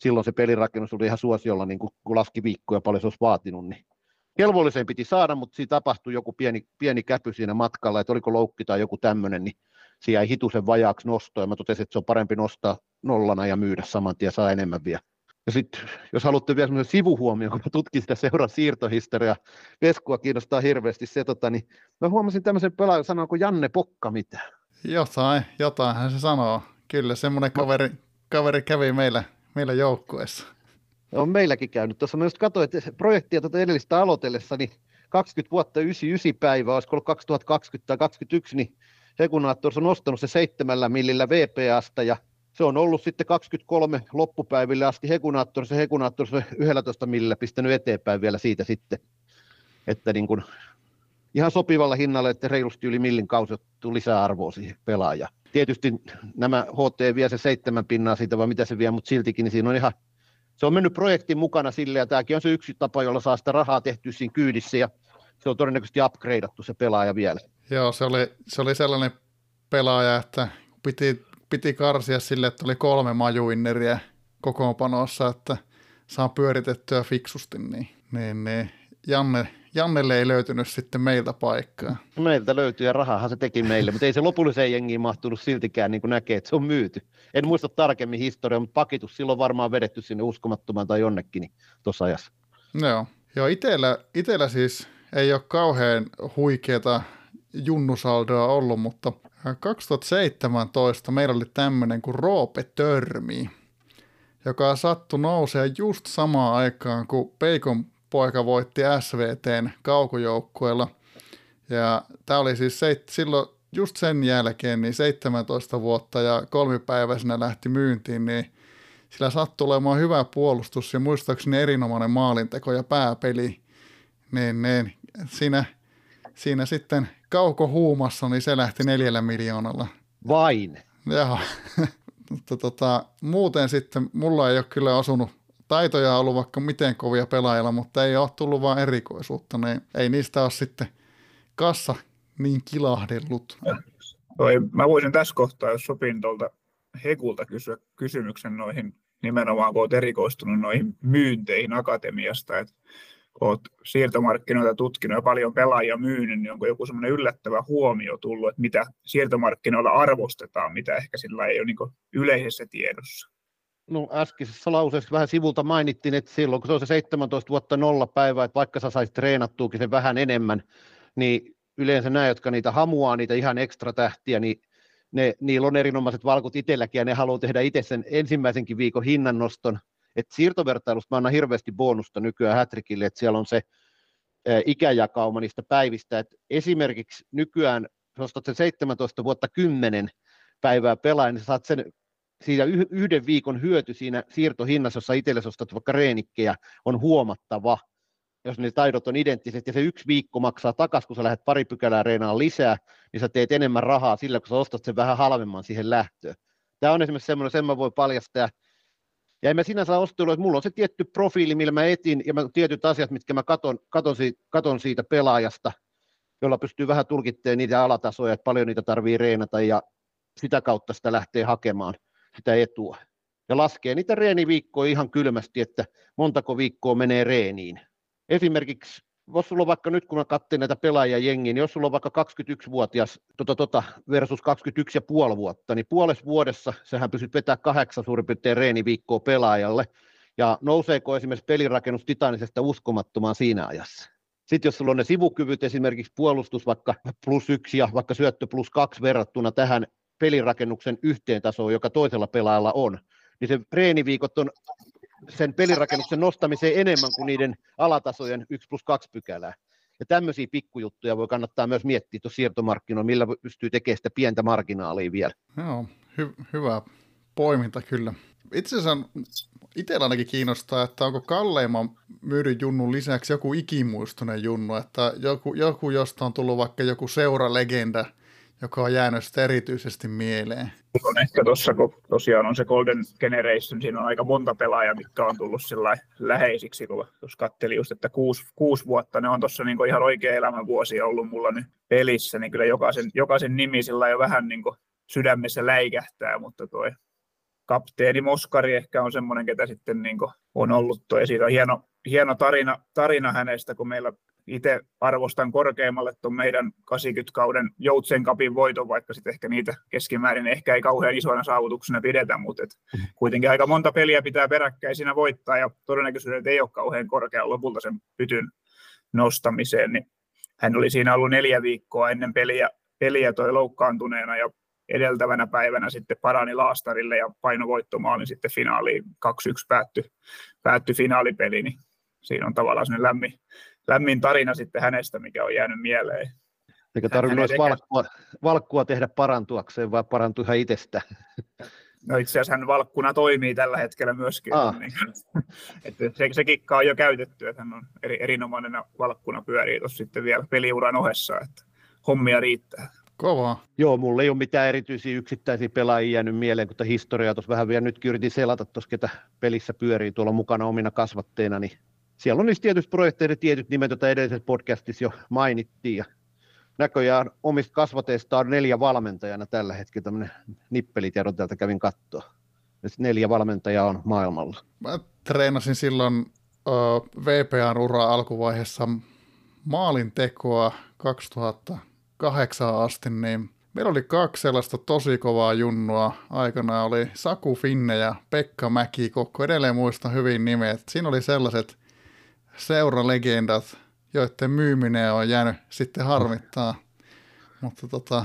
silloin se pelirakennus oli ihan suosiolla, niin kun, kun laski viikkoja paljon se olisi vaatinut, niin kelvolliseen piti saada, mutta siinä tapahtui joku pieni, pieni käpy siinä matkalla, että oliko loukki tai joku tämmöinen, niin siinä jäi hitusen vajaaksi nostoa, ja mä totesin, että se on parempi nostaa nollana ja myydä saman tien, saa enemmän vielä. Ja sitten, jos haluatte vielä semmoisen sivuhuomioon, kun mä tutkin sitä seuran siirtohistoriaa, Veskua kiinnostaa hirveästi se, tota, niin mä huomasin tämmöisen pelaajan, sanooko Janne Pokka mitään? Jotain, jotain se sanoo. Kyllä, semmoinen kaveri, kaveri kävi meillä meillä joukkueessa. On meilläkin käynyt. Tuossa mä just katsoin, että projektia tuota edellistä aloitellessa, niin 20 vuotta 99 päivää, olisiko ollut 2020 tai 2021, niin Hekunaattor on nostanut se seitsemällä millillä VPAsta ja se on ollut sitten 23 loppupäiville asti Hekunaattor se 11 millillä pistänyt eteenpäin vielä siitä sitten, että niin kuin ihan sopivalla hinnalla, että reilusti yli millin kausi tuli lisäarvoa siihen pelaajaan tietysti nämä HT vie se seitsemän pinnaa siitä, vai mitä se vie, mutta siltikin niin siinä on ihan, se on mennyt projektin mukana sille, ja tämäkin on se yksi tapa, jolla saa sitä rahaa tehtyä siinä kyydissä, ja se on todennäköisesti upgradeattu se pelaaja vielä. Joo, se oli, se oli sellainen pelaaja, että piti, piti karsia sille, että oli kolme majuinneriä kokoonpanossa, että saa pyöritettyä fiksusti, niin, niin, niin Janne, Jannelle ei löytynyt sitten meiltä paikkaa. Meiltä löytyi ja rahahan se teki meille, mutta ei se lopulliseen jengiin mahtunut siltikään niin kuin näkee, että se on myyty. En muista tarkemmin historiaa, mutta pakitus silloin varmaan vedetty sinne uskomattomaan tai jonnekin niin tuossa ajassa. Joo, Joo itellä, itellä siis ei ole kauhean huikeata junnusaldoa ollut, mutta 2017 meillä oli tämmöinen kuin Roope Törmi, joka sattui nousee just samaan aikaan, kun Peikon poika voitti SVTn kaukojoukkueella. Ja tämä oli siis seit, silloin just sen jälkeen niin 17 vuotta ja kolmipäiväisenä lähti myyntiin, niin sillä sattui olemaan hyvä puolustus ja muistaakseni erinomainen maalinteko ja pääpeli. Niin, niin siinä, siinä sitten kauko huumassa, niin se lähti neljällä miljoonalla. Vain? Joo, (laughs) mutta tota, muuten sitten mulla ei ole kyllä osunut taitoja ollut vaikka miten kovia pelaajilla, mutta ei ole tullut vaan erikoisuutta, niin ei niistä ole sitten kassa niin kilahdellut. Toi, mä voisin tässä kohtaa, jos sopin tuolta Hekulta kysyä kysymyksen noihin, nimenomaan kun olet erikoistunut noihin myynteihin akatemiasta, että olet siirtomarkkinoita tutkinut ja paljon pelaajia myynyt, niin onko joku semmoinen yllättävä huomio tullut, että mitä siirtomarkkinoilla arvostetaan, mitä ehkä sillä ei ole niin yleisessä tiedossa? No äskeisessä lauseessa vähän sivulta mainittiin, että silloin kun se on se 17 vuotta nolla päivää, että vaikka sä saisit treenattuukin sen vähän enemmän, niin yleensä nämä, jotka niitä hamuaa, niitä ihan ekstra tähtiä, niin ne, niillä on erinomaiset valkut itselläkin ja ne haluaa tehdä itse sen ensimmäisenkin viikon hinnannoston. Et siirtovertailusta mä annan hirveästi bonusta nykyään Hätrikille, että siellä on se ikäjakauma niistä päivistä, että esimerkiksi nykyään, jos sen 17 vuotta 10, päivää pelaa, niin saat sen siinä yhden viikon hyöty siinä siirtohinnassa, jossa itsellesi ostat vaikka reenikkejä, on huomattava, jos ne taidot on identtiset, ja se yksi viikko maksaa takaisin, kun sä lähdet pari pykälää reenaan lisää, niin sä teet enemmän rahaa sillä, kun sä ostat sen vähän halvemman siihen lähtöön. Tämä on esimerkiksi semmoinen, sen mä voin paljastaa, ja en mä sinänsä ostelu, että mulla on se tietty profiili, millä mä etin, ja mä, tietyt asiat, mitkä mä katon, katon, siitä, katon siitä pelaajasta, jolla pystyy vähän tulkitteen niitä alatasoja, että paljon niitä tarvii reenata, ja sitä kautta sitä lähtee hakemaan sitä etua. Ja laskee niitä reeniviikkoja ihan kylmästi, että montako viikkoa menee reeniin. Esimerkiksi jos sulla on vaikka nyt, kun mä katsoin näitä pelaajia jengiä, niin jos sulla on vaikka 21-vuotias tota, tota, versus 21,5 vuotta, niin puolessa vuodessa sähän pysyt vetää kahdeksan suurin piirtein reeniviikkoa pelaajalle, ja nouseeko esimerkiksi pelirakennus titanisesta uskomattomaan siinä ajassa? Sitten jos sulla on ne sivukyvyt, esimerkiksi puolustus vaikka plus yksi ja vaikka syöttö plus kaksi verrattuna tähän pelirakennuksen yhteen tasoon, joka toisella pelaajalla on, niin se reeniviikot on sen pelirakennuksen nostamiseen enemmän kuin niiden alatasojen 1 plus 2 pykälää. Ja tämmöisiä pikkujuttuja voi kannattaa myös miettiä tuossa siirtomarkkinoilla, millä pystyy tekemään sitä pientä marginaalia vielä. Joo, hy- hyvä poiminta kyllä. Itse asiassa itsellä ainakin kiinnostaa, että onko kalleimman myydyn junnun lisäksi joku ikimuistoinen junnu, että joku, joku josta on tullut vaikka joku seuralegenda – joka on jäänyt sitä erityisesti mieleen? On ehkä tuossa, kun tosiaan on se Golden Generation, siinä on aika monta pelaajaa, mitkä on tullut sillä läheisiksi, kun jos katseli just, että kuusi, kuusi vuotta, ne on tuossa niin ihan oikea elämänvuosi ollut mulla nyt pelissä, niin kyllä jokaisen, jokaisen nimi sillä jo vähän niin sydämessä läikähtää, mutta toi kapteeni Moskari ehkä on semmoinen, ketä sitten niin on ollut ja siitä on hieno, hieno tarina, tarina hänestä, kun meillä itse arvostan korkeammalle tuon meidän 80-kauden Joutsen kapin voiton, vaikka sitten ehkä niitä keskimäärin ehkä ei kauhean isoina saavutuksena pidetä, mutta et kuitenkin aika monta peliä pitää peräkkäisinä voittaa ja todennäköisyydet ei ole kauhean korkea lopulta sen pytyn nostamiseen, niin hän oli siinä ollut neljä viikkoa ennen peliä, peliä toi loukkaantuneena ja edeltävänä päivänä sitten parani laastarille ja painovoittomaali sitten finaaliin 2-1 päättyi, päättyi finaalipeli, niin siinä on tavallaan sellainen lämmin, lämmin tarina sitten hänestä, mikä on jäänyt mieleen. Eikä tarvinnut olisi valkkua, valkkua tehdä parantuakseen, vaan parantua ihan itsestä. No itse asiassa hän valkkuna toimii tällä hetkellä myöskin. Ah. Niin, (laughs) että se, se kikka on jo käytetty, että hän on eri, erinomainen valkkuna pyörii tuossa sitten vielä peliuran ohessa, että hommia riittää. Kova. Joo, mulla ei ole mitään erityisiä yksittäisiä pelaajia jäänyt mieleen, kun historiaa tuossa vähän vielä nyt yritin selata tuossa, ketä pelissä pyörii tuolla mukana omina kasvatteina, niin siellä on niissä tietysti projekteiden tietyt nimet, joita edellisessä podcastissa jo mainittiin. Ja näköjään omista kasvateista on neljä valmentajana tällä hetkellä. Tämmöinen nippelitiedon täältä kävin katsoa. Neljä valmentajaa on maailmalla. Mä treenasin silloin uh, VPAn ura alkuvaiheessa maalin tekoa 2008 asti, niin meillä oli kaksi sellaista tosi kovaa junnua. Aikana oli Saku Finne ja Pekka Mäkikokko. Edelleen muistan hyvin nimet. Siinä oli sellaiset seuralegendat, joiden myyminen on jäänyt sitten harmittaa. Mutta tota,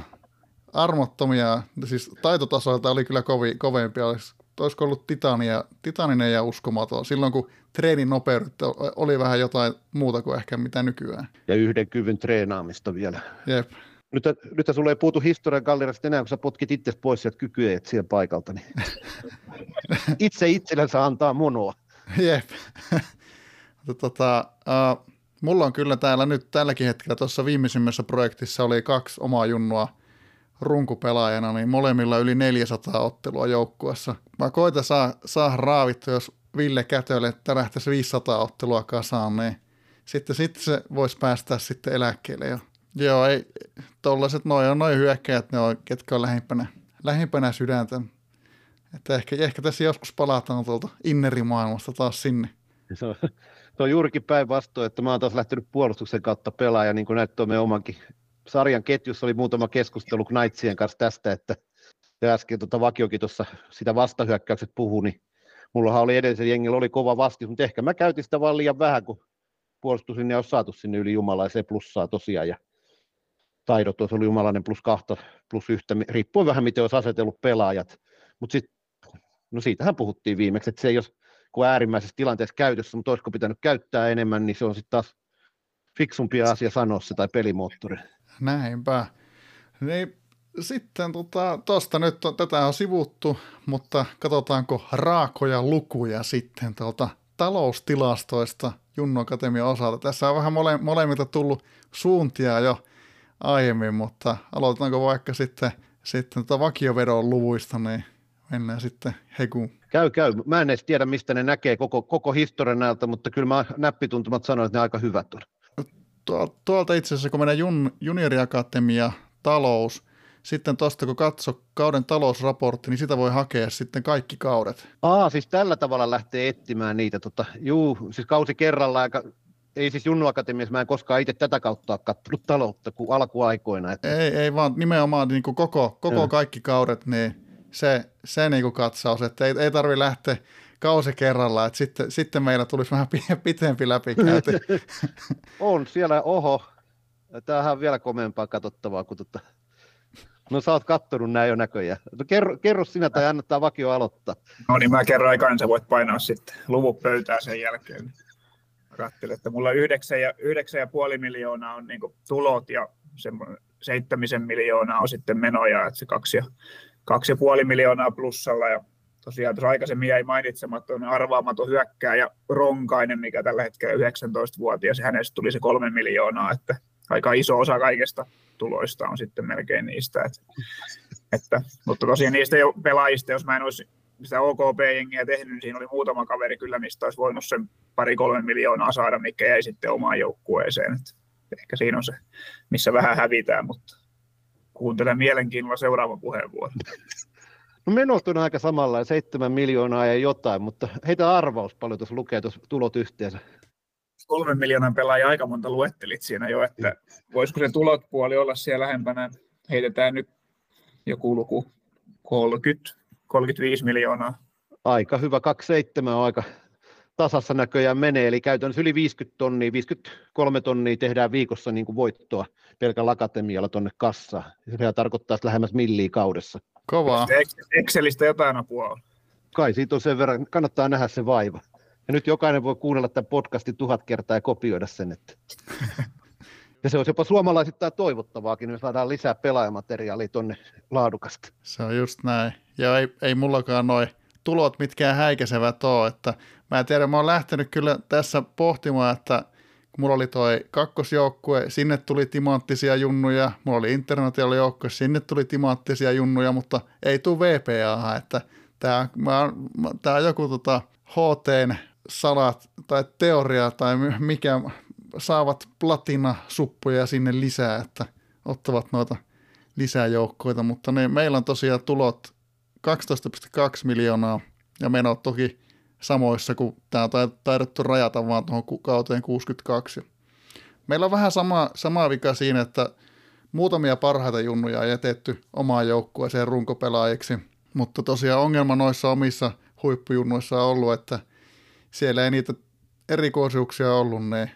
armottomia, siis taitotasoilta oli kyllä kovi, kovempia. Olisi, olisiko ollut titania, titaninen ja uskomaton. Silloin kun treenin nopeudet oli vähän jotain muuta kuin ehkä mitä nykyään. Ja yhden kyvyn treenaamista vielä. Jep. Nyt, nyt sulle ei puutu historian gallerista enää, kun sä potkit itse pois sieltä kykyä siellä paikalta. Niin (laughs) itse itsellensä antaa monoa. Jep. Tota, uh, mulla on kyllä täällä nyt tälläkin hetkellä tuossa viimeisimmässä projektissa oli kaksi omaa junnua runkupelaajana, niin molemmilla yli 400 ottelua joukkuessa. Mä koitan saa, saa raavittua, jos Ville Kätölle tärähtäisi 500 ottelua kasaan, niin sitten, sitten se voisi päästä sitten eläkkeelle jo. Joo, ei, tollaset noin on noin hyökkäjät, ne on, ketkä on lähimpänä, lähimpänä sydäntä. Että ehkä, ehkä tässä joskus palataan tuolta innerimaailmasta taas sinne. Se on, se on juurikin päinvastoin, että mä oon taas lähtenyt puolustuksen kautta pelaaja, niin kuin näyttää me omankin sarjan ketjussa oli muutama keskustelu Knightsien kanssa tästä, että ja äsken tuota Vakiokin tuossa sitä vastahyökkäykset puhui, niin mullahan oli edellisen jengillä oli kova vastus, mutta ehkä mä käytin sitä vaan liian vähän, kun puolustus sinne olisi saatu sinne yli jumalaiseen plussaa tosiaan, ja taidot olisi ollut jumalainen plus kahta, plus yhtä, riippuen vähän miten olisi asetellut pelaajat, mutta sitten, no siitähän puhuttiin viimeksi, että se ei olisi kuin äärimmäisessä tilanteessa käytössä, mutta olisiko pitänyt käyttää enemmän, niin se on sitten taas fiksumpi asia sanoa se tai pelimoottori. Näinpä. Niin, sitten tuosta tota, nyt tätä on sivuttu, mutta katsotaanko raakoja lukuja sitten tuolta taloustilastoista Junno Akatemian osalta. Tässä on vähän mole, molemmilta tullut suuntia jo aiemmin, mutta aloitetaanko vaikka sitten, sitten tuota vakioveron luvuista, niin mennään sitten Hekuun. Käy, käy. Mä en edes tiedä, mistä ne näkee koko, koko historian näiltä, mutta kyllä mä näppituntumat sanoin, että ne aika hyvät on. Tuolta itse asiassa, kun mennään jun, junioriakatemia, talous, sitten tuosta kun katso kauden talousraportti, niin sitä voi hakea sitten kaikki kaudet. Aa, siis tällä tavalla lähtee etsimään niitä. Tota, juu, siis kausi kerrallaan aika ei siis Junnu Akatemiassa, mä en koskaan itse tätä kautta ole katsonut taloutta kuin alkuaikoina. Että... Ei, ei vaan nimenomaan niin kuin koko, koko kaikki kaudet, niin se, se niin kuin katsaus, että ei, ei tarvitse lähteä kausi kerrallaan, että sitten, sitten meillä tulisi vähän pitempi läpikäynti. (laughs) on siellä, oho, tämähän on vielä komeampaa katsottavaa kuin tota... No sä oot kattonut näin jo näköjään. No, kerro, kerro sinä tai annattaa vakio aloittaa. No niin, mä kerron aikaan, sä voit painaa sitten luvut pöytään sen jälkeen. Katselin, että mulla yhdeksän ja, yhdeksän ja puoli miljoonaa on niin tulot ja seitsemisen miljoonaa on sitten menoja, että se kaksi ja, kaksi ja puoli miljoonaa plussalla ja tosiaan tuossa aikaisemmin jäi mainitsematon arvaamaton hyökkääjä Ronkainen, mikä tällä hetkellä 19-vuotias, ja hänestä tuli se kolme miljoonaa, että aika iso osa kaikesta tuloista on sitten melkein niistä. Että, että, mutta tosiaan niistä jo pelaajista, jos mä en olisi sitä OKP-jengiä tehnyt, niin siinä oli muutama kaveri kyllä, mistä olisi voinut sen pari-kolme miljoonaa saada, mikä jäi sitten omaan joukkueeseen. Että ehkä siinä on se, missä vähän hävitään, mutta kuuntelen mielenkiinnolla seuraava puheenvuoro. No menot on aika samalla, seitsemän miljoonaa ja jotain, mutta heitä arvaus paljon tuossa lukee tuossa tulot yhteensä. Kolmen miljoonan pelaajia aika monta luettelit siinä jo, että voisiko se tulot puoli olla siellä lähempänä. Heitetään nyt joku luku 30, 35 miljoonaa. Aika hyvä, 27 on aika tasassa näköjään menee, eli käytännössä yli 50 tonnia, 53 tonnia tehdään viikossa niin kuin voittoa pelkällä akatemialla tuonne kassaan. Se tarkoittaa lähemmäs milliä kaudessa. Kovaa. Excelistä jotain apua on. Kai siitä on sen verran, kannattaa nähdä se vaiva. Ja nyt jokainen voi kuunnella tämän podcastin tuhat kertaa ja kopioida sen. Että... (laughs) ja se on jopa suomalaisittain toivottavaakin, jos saadaan lisää pelaajamateriaalia tuonne laadukasta. Se on just näin. Ja ei, ei mullakaan noin tulot mitkään häikäisevät ole, että mä en tiedä, mä oon lähtenyt kyllä tässä pohtimaan, että kun mulla oli toi kakkosjoukkue, sinne tuli timanttisia junnuja, mulla oli international joukkue, sinne tuli timanttisia junnuja, mutta ei tule VPA, että tämä, tämä joku tota HTn salat tai teoria tai mikä saavat platina-suppuja sinne lisää, että ottavat noita lisäjoukkoita, mutta ne, meillä on tosiaan tulot 12,2 miljoonaa ja menot toki samoissa, kun tämä on taidettu rajata vaan tuohon kauteen 62. Meillä on vähän sama, sama vika siinä, että muutamia parhaita junnuja on jätetty omaan joukkueeseen runkopelaajiksi, mutta tosiaan ongelma noissa omissa huippujunnuissa on ollut, että siellä ei niitä erikoisuuksia ollut, niin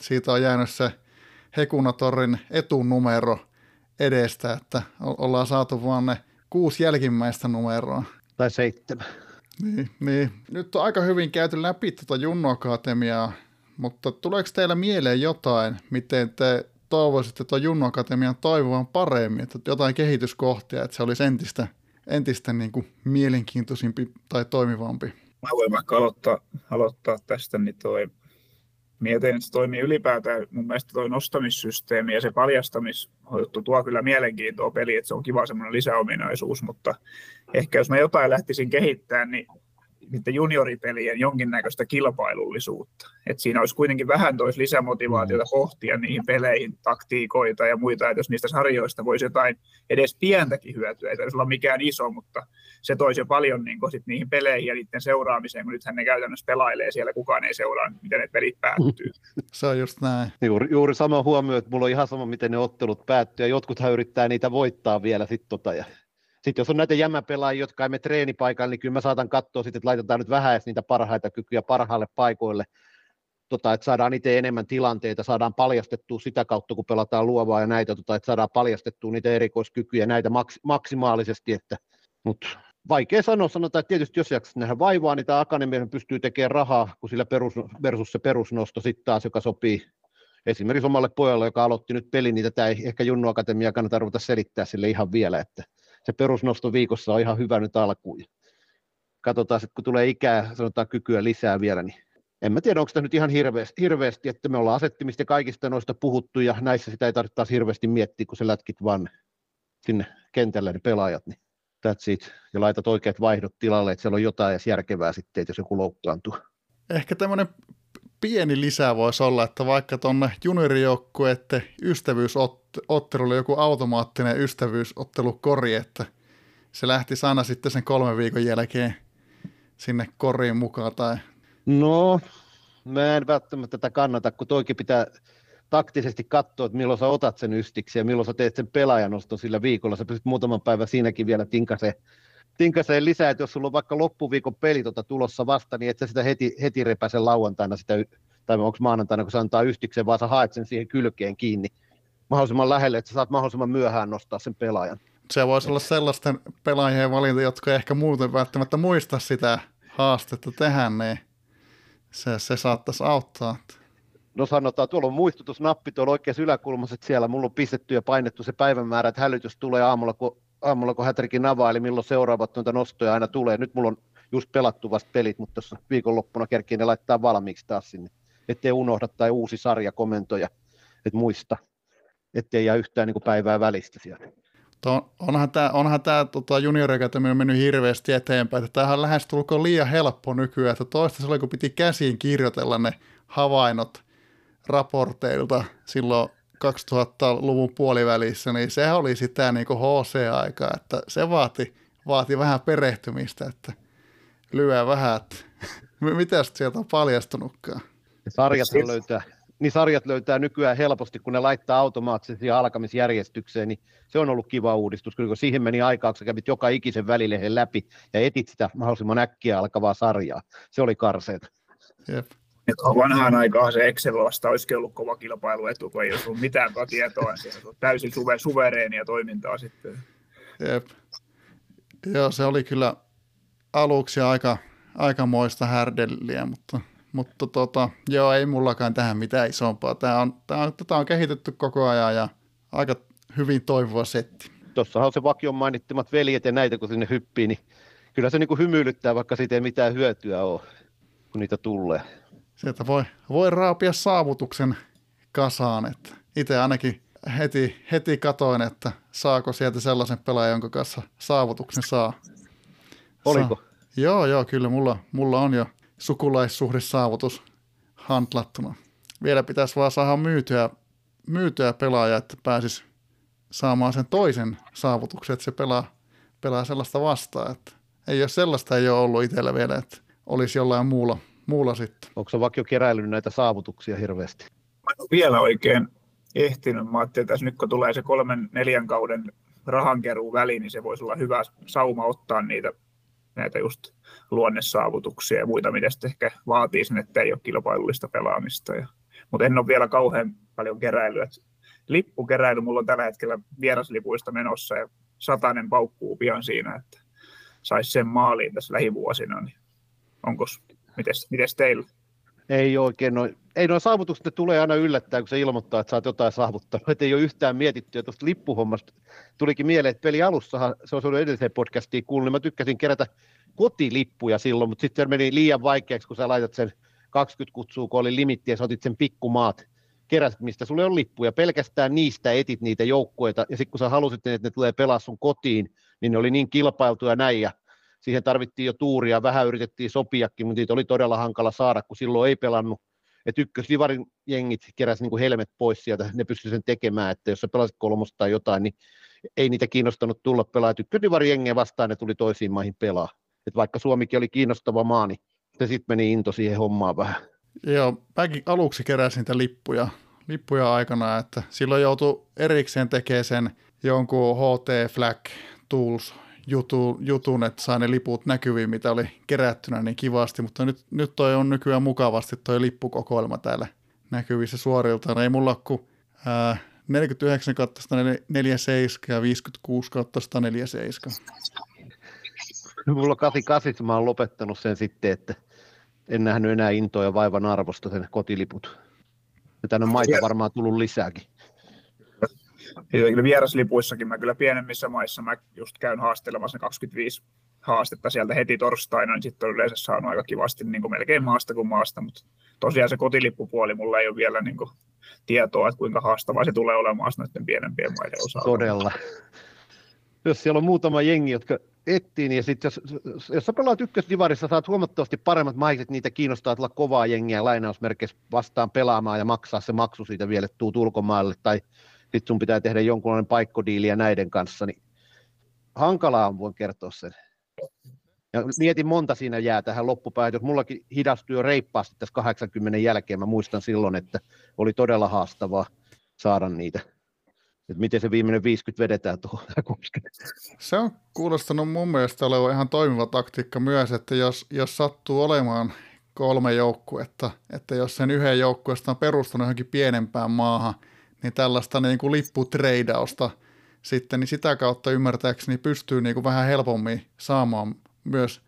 siitä, on jäänyt se Hekunatorin etunumero edestä, että ollaan saatu vaan ne kuusi jälkimmäistä numeroa. Tai seitsemän. Niin, niin. Nyt on aika hyvin käyty läpi tuota Junno Akatemiaa, mutta tuleeko teillä mieleen jotain, miten te toivoisitte tuon Junno Akatemian toivovan paremmin, että jotain kehityskohtia, että se olisi entistä, entistä niin kuin mielenkiintoisimpi tai toimivampi? Mä voin vaikka aloittaa, aloittaa tästä, niin toi mietin, että toimii ylipäätään. Mun mielestä tuo nostamissysteemi ja se paljastamisjuttu tuo kyllä mielenkiintoa peli, että se on kiva semmoinen lisäominaisuus, mutta ehkä jos mä jotain lähtisin kehittämään, niin niiden junioripelien jonkinnäköistä kilpailullisuutta. Et siinä olisi kuitenkin vähän tois lisämotivaatiota mm. pohtia niihin peleihin, taktiikoita ja muita, että jos niistä sarjoista voisi jotain edes pientäkin hyötyä, ei olla mikään iso, mutta se toisi jo paljon niin sit niihin peleihin ja niiden seuraamiseen, kun nythän ne käytännössä pelailee siellä, kukaan ei seuraa, miten ne pelit päättyy. (laughs) Se on just näin. Juuri, juuri sama huomio, että mulla on ihan sama, miten ne ottelut päättyy, ja jotkuthan yrittää niitä voittaa vielä sitten tota, ja sitten jos on näitä jämäpelaajia, jotka mene treenipaikalle, niin kyllä mä saatan katsoa sitten, että laitetaan nyt vähän niitä parhaita kykyjä parhaalle paikoille, tota, että saadaan itse enemmän tilanteita, saadaan paljastettua sitä kautta, kun pelataan luovaa ja näitä, tota, että saadaan paljastettua niitä erikoiskykyjä näitä maks- maksimaalisesti, että, mutta vaikea sanoa, sanotaan, että tietysti jos jaksaisi nähdä vaivaa, niin tämä akanemia pystyy tekemään rahaa, kun sillä perus, versus se perusnosto sitten taas, joka sopii esimerkiksi omalle pojalle, joka aloitti nyt pelin, niin tätä ei ehkä Junnu Akatemia kannata ruveta selittää sille ihan vielä, että se perusnosto viikossa on ihan hyvä nyt alkuun. Katsotaan sitten, kun tulee ikää, sanotaan kykyä lisää vielä, niin en mä tiedä, onko sitä nyt ihan hirveästi, hirveästi, että me ollaan asettimista kaikista noista puhuttu, ja näissä sitä ei tarvitse taas hirveästi miettiä, kun sä lätkit vaan sinne kentälle ne pelaajat, niin that's it. Ja laitat oikeat vaihdot tilalle, että siellä on jotain edes järkevää sitten, jos joku loukkaantuu. Ehkä tämmöinen pieni lisää voisi olla, että vaikka tuonne juniorijoukkueette ystävyysottelulle joku automaattinen ystävyysottelukori, että se lähti sana sitten sen kolmen viikon jälkeen sinne koriin mukaan tai... No, mä en välttämättä tätä kannata, kun toikin pitää taktisesti katsoa, että milloin sä otat sen ystiksi ja milloin sä teet sen pelaajanoston sillä viikolla. Sä pystyt muutaman päivän siinäkin vielä tinkaseen, tinkaseen lisää, että jos sulla on vaikka loppuviikon peli tota tulossa vasta, niin et sä sitä heti, heti repäse lauantaina sitä, tai onko maanantaina, kun sä antaa ystiksen, vaan sä haet sen siihen kylkeen kiinni mahdollisimman lähelle, että sä saat mahdollisimman myöhään nostaa sen pelaajan. Se voisi olla sellaisten pelaajien valinta, jotka ehkä muuten välttämättä muista sitä haastetta tehdä, niin se, se saattaisi auttaa. No sanotaan, tuolla on muistutusnappi tuolla oikeassa yläkulmassa, että siellä mulla on pistetty ja painettu se päivämäärä, että hälytys tulee aamulla, kun, aamulla, kun Hätrikin avaa, eli milloin seuraavat noita nostoja aina tulee. Nyt mulla on just pelattu vasta pelit, mutta tuossa viikonloppuna kerkiin ne laittaa valmiiksi taas sinne, ettei unohda tai uusi sarja komentoja, että muista, ettei jää yhtään niin kuin päivää välistä siellä. To, onhan tämä, onhan tämä tota, junioriakatemia mennyt hirveästi eteenpäin. Että tämähän on lähestulkoon liian helppo nykyään, että toista oli, kun piti käsiin kirjoitella ne havainnot raporteilta silloin 2000-luvun puolivälissä, niin se oli sitä niin kuin HC-aikaa, että se vaati, vaati vähän perehtymistä, että lyö vähän, että (laughs) mitä sieltä on paljastunutkaan. Sarjat löytää, niin sarjat löytää nykyään helposti, kun ne laittaa automaattisesti alkamisjärjestykseen, niin se on ollut kiva uudistus, kun siihen meni aikaa, kun sä kävit joka ikisen välilehen läpi ja etit sitä mahdollisimman äkkiä alkavaa sarjaa. Se oli karseet. Jep. Et vanhaan aikaan se Excel vasta olisikin ollut kova kilpailuetu, kun ei olisi ollut mitään tietoa. Se on täysin suve, suvereenia toimintaa sitten. Jep. Joo, se oli kyllä aluksi aika, aikamoista härdelliä, mutta, mutta tota, joo, ei mullakaan tähän mitään isompaa. Tämä on, tämä on, tätä on kehitetty koko ajan ja aika hyvin toivoa setti. Tuossahan on se vakion mainittimat veljet ja näitä, kun sinne hyppii, niin kyllä se niin kuin hymyilyttää, vaikka siitä ei mitään hyötyä ole, kun niitä tulee sieltä voi, voi raapia saavutuksen kasaan. Että itse ainakin heti, heti katoin, että saako sieltä sellaisen pelaajan, jonka kanssa saavutuksen saa. Oliko? Saa. Joo, joo, kyllä mulla, mulla on jo sukulaissuhdesaavutus handlattuna. Vielä pitäisi vaan saada myytyä, myytyä pelaaja, että pääsis saamaan sen toisen saavutuksen, että se pelaa, pelaa sellaista vastaan. Että ei ole sellaista ei ole ollut itsellä vielä, että olisi jollain muulla, muulla sitten. Onko se vaikka jo keräillyt näitä saavutuksia hirveästi? Mä en ole vielä oikein ehtinyt. Mä ajattelin, että nyt kun tulee se kolmen, neljän kauden rahankeruu väli, niin se voisi olla hyvä sauma ottaa niitä näitä just luonnesaavutuksia ja muita, mitä sitten ehkä vaatii sen, että ei ole kilpailullista pelaamista. Ja, mutta en ole vielä kauhean paljon keräilyä. Lippukeräily mulla on tällä hetkellä vieraslipuista menossa ja satainen paukkuu pian siinä, että saisi sen maaliin tässä lähivuosina. Niin onko Mites, mites teillä? Ei oikein, no, ei noin saavutukset ne tulee aina yllättäen, kun se ilmoittaa, että sä oot jotain saavuttanut, että ei ole yhtään mietitty. Ja tuosta lippuhommasta tulikin mieleen, että peli alussa, se on ollut edelliseen podcastiin kuullut, niin mä tykkäsin kerätä kotilippuja silloin, mutta sitten meni liian vaikeaksi, kun sä laitat sen 20 kutsua, kun oli limitti, ja sä otit sen pikkumaat, keräsit, mistä sulle on lippuja. Pelkästään niistä etit niitä joukkueita, ja sitten kun sä halusit, että ne tulee pelaa sun kotiin, niin ne oli niin kilpailtuja näin, ja siihen tarvittiin jo tuuria, vähän yritettiin sopiakin, mutta niitä oli todella hankala saada, kun silloin ei pelannut. Että ykkösdivarin jengit keräsi niin kuin helmet pois sieltä, ne pystyivät sen tekemään, että jos sä pelasit kolmosta tai jotain, niin ei niitä kiinnostanut tulla pelaa. Ykkösdivarin jengiä vastaan ne tuli toisiin maihin pelaa. Et vaikka Suomikin oli kiinnostava maa, niin se sitten meni into siihen hommaan vähän. Joo, mäkin aluksi keräsin niitä lippuja, lippuja aikana, että silloin joutui erikseen tekemään sen jonkun HT Flag Tools jutu, jutun, että sai ne liput näkyviin, mitä oli kerättynä niin kivasti, mutta nyt, nyt toi on nykyään mukavasti toi lippukokoelma täällä näkyvissä suorilta. Ei mulla ole kuin ää, 49 kautta 147 ja 56 kautta 147. Mulla on 88, mä oon lopettanut sen sitten, että en nähnyt enää intoa ja vaivan arvosta sen kotiliput. Ja tänne on maita varmaan tullut lisääkin. Kyllä vieraslipuissakin mä kyllä pienemmissä maissa mä just käyn haastelemassa 25 haastetta sieltä heti torstaina, niin sitten on yleensä saanut aika kivasti niin kuin melkein maasta kuin maasta, mutta tosiaan se kotilippupuoli mulla ei ole vielä niin kuin tietoa, että kuinka haastavaa se tulee olemaan noiden pienempien maiden osalta. Todella. Jos siellä on muutama jengi, jotka etsii, niin sitten jos, jos sä pelaat ykkösdivarissa, saat huomattavasti paremmat maiset, niitä kiinnostaa tulla kovaa jengiä lainausmerkeissä vastaan pelaamaan ja maksaa se maksu siitä vielä, että tuut ulkomaille, tai sitten sun pitää tehdä jonkunlainen paikkodiiliä näiden kanssa, niin hankalaa on, voin kertoa sen. Ja mietin monta siinä jää tähän loppupäähän, jos mullakin hidastui jo reippaasti tässä 80 jälkeen, mä muistan silloin, että oli todella haastavaa saada niitä. Että miten se viimeinen 50 vedetään tuohon. (laughs) Se on kuulostanut mun mielestä olevan ihan toimiva taktiikka myös, että jos, jos sattuu olemaan kolme joukkuetta, että jos sen yhden joukkueesta on perustanut johonkin pienempään maahan, niin tällaista niin kuin lipputreidausta sitten, niin sitä kautta ymmärtääkseni pystyy niin kuin vähän helpommin saamaan myös,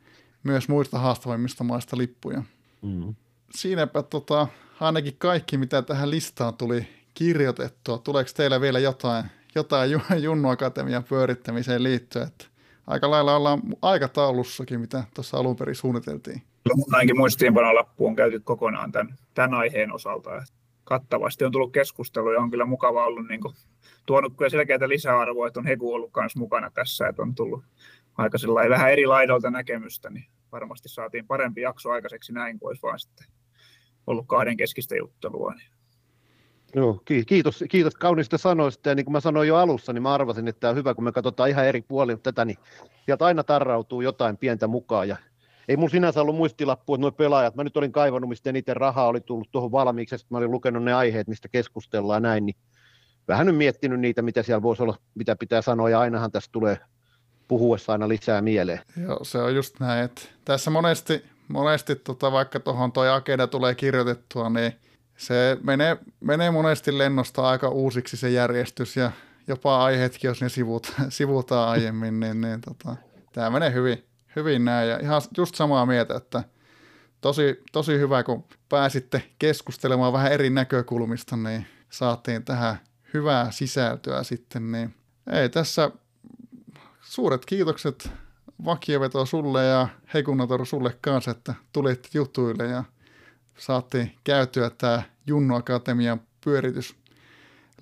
myös muista haastavammista maista lippuja. Mm. Siinäpä tota, ainakin kaikki, mitä tähän listaan tuli kirjoitettua. Tuleeko teillä vielä jotain, jotain Junnu Akatemian pyörittämiseen liittyen? Että aika lailla ollaan aikataulussakin, mitä tuossa alun perin suunniteltiin. Ainakin muistiinpanon lappu on käyty kokonaan tämän, tämän aiheen osalta. Kattavasti on tullut keskustelua ja on kyllä mukava ollut niin kuin, tuonut kyllä selkeää lisäarvoa, että on Heku ollut myös mukana tässä, että on tullut aika vähän eri laidolta näkemystä, niin varmasti saatiin parempi jakso aikaiseksi näin, kuin olisi vaan sitten ollut kahden keskistä juttelua. Niin. Joo, kiitos, kiitos kauniista sanoista. Ja niin kuin mä sanoin jo alussa, niin mä arvasin, että tämä on hyvä, kun me katsotaan ihan eri puolilta tätä, niin sieltä aina tarrautuu jotain pientä mukaan. Ja ei mun sinänsä ollut muistilappu, että nuo pelaajat, mä nyt olin kaivannut, mistä eniten rahaa oli tullut tuohon valmiiksi, että mä olin lukenut ne aiheet, mistä keskustellaan näin, niin vähän nyt miettinyt niitä, mitä siellä voisi olla, mitä pitää sanoa, ja ainahan tässä tulee puhuessa aina lisää mieleen. Joo, se on just näin, että tässä monesti, monesti tota, vaikka tuohon toi agenda tulee kirjoitettua, niin se menee, menee monesti lennosta aika uusiksi se järjestys ja jopa aiheetkin, jos ne sivut, sivutaan aiemmin, niin, niin tota, tämä menee hyvin, hyvin näin. Ja ihan just samaa mieltä, että tosi, tosi hyvä, kun pääsitte keskustelemaan vähän eri näkökulmista, niin saatiin tähän hyvää sisältöä sitten. Niin ei tässä suuret kiitokset vakioveto sulle ja Hekunator sulle kanssa, että tulit jutuille ja saatiin käytyä tämä Junnu Akatemian pyöritys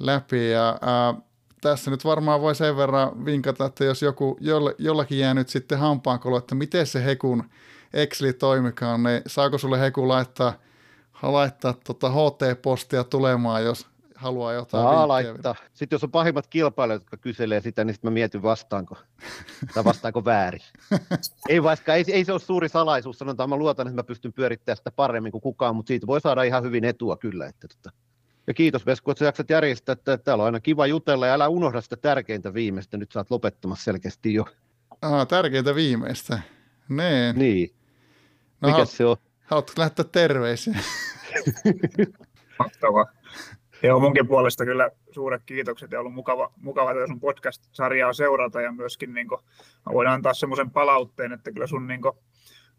läpi. Ja ää, tässä nyt varmaan voi sen verran vinkata, että jos joku, jolle, jollakin jää nyt sitten hampaankolo, että miten se Hekun Exceli toimikaan, niin saako sulle Heku laittaa, laittaa tota HT-postia tulemaan, jos haluaa jotain Saa laittaa. Sitten jos on pahimmat kilpailijat, jotka kyselee sitä, niin sitten mä mietin vastaanko, tai vastaanko väärin. (laughs) ei vaikka, ei, ei, se ole suuri salaisuus, sanotaan, mä luotan, että mä pystyn pyörittämään sitä paremmin kuin kukaan, mutta siitä voi saada ihan hyvin etua kyllä. Että, että. Ja kiitos Vesku, että sä jaksat järjestää, että täällä on aina kiva jutella ja älä unohda sitä tärkeintä viimeistä, nyt sä oot lopettamassa selkeästi jo. Ah, tärkeintä viimeistä. Niin. Niin. No, Mikä se on? Haluatko lähettää terveisiä? (laughs) Mahtavaa. Joo, munkin puolesta kyllä suuret kiitokset ja ollut mukava, mukava tätä sun podcast-sarjaa seurata ja myöskin niin kuin, voin antaa semmoisen palautteen, että kyllä sun niin kuin,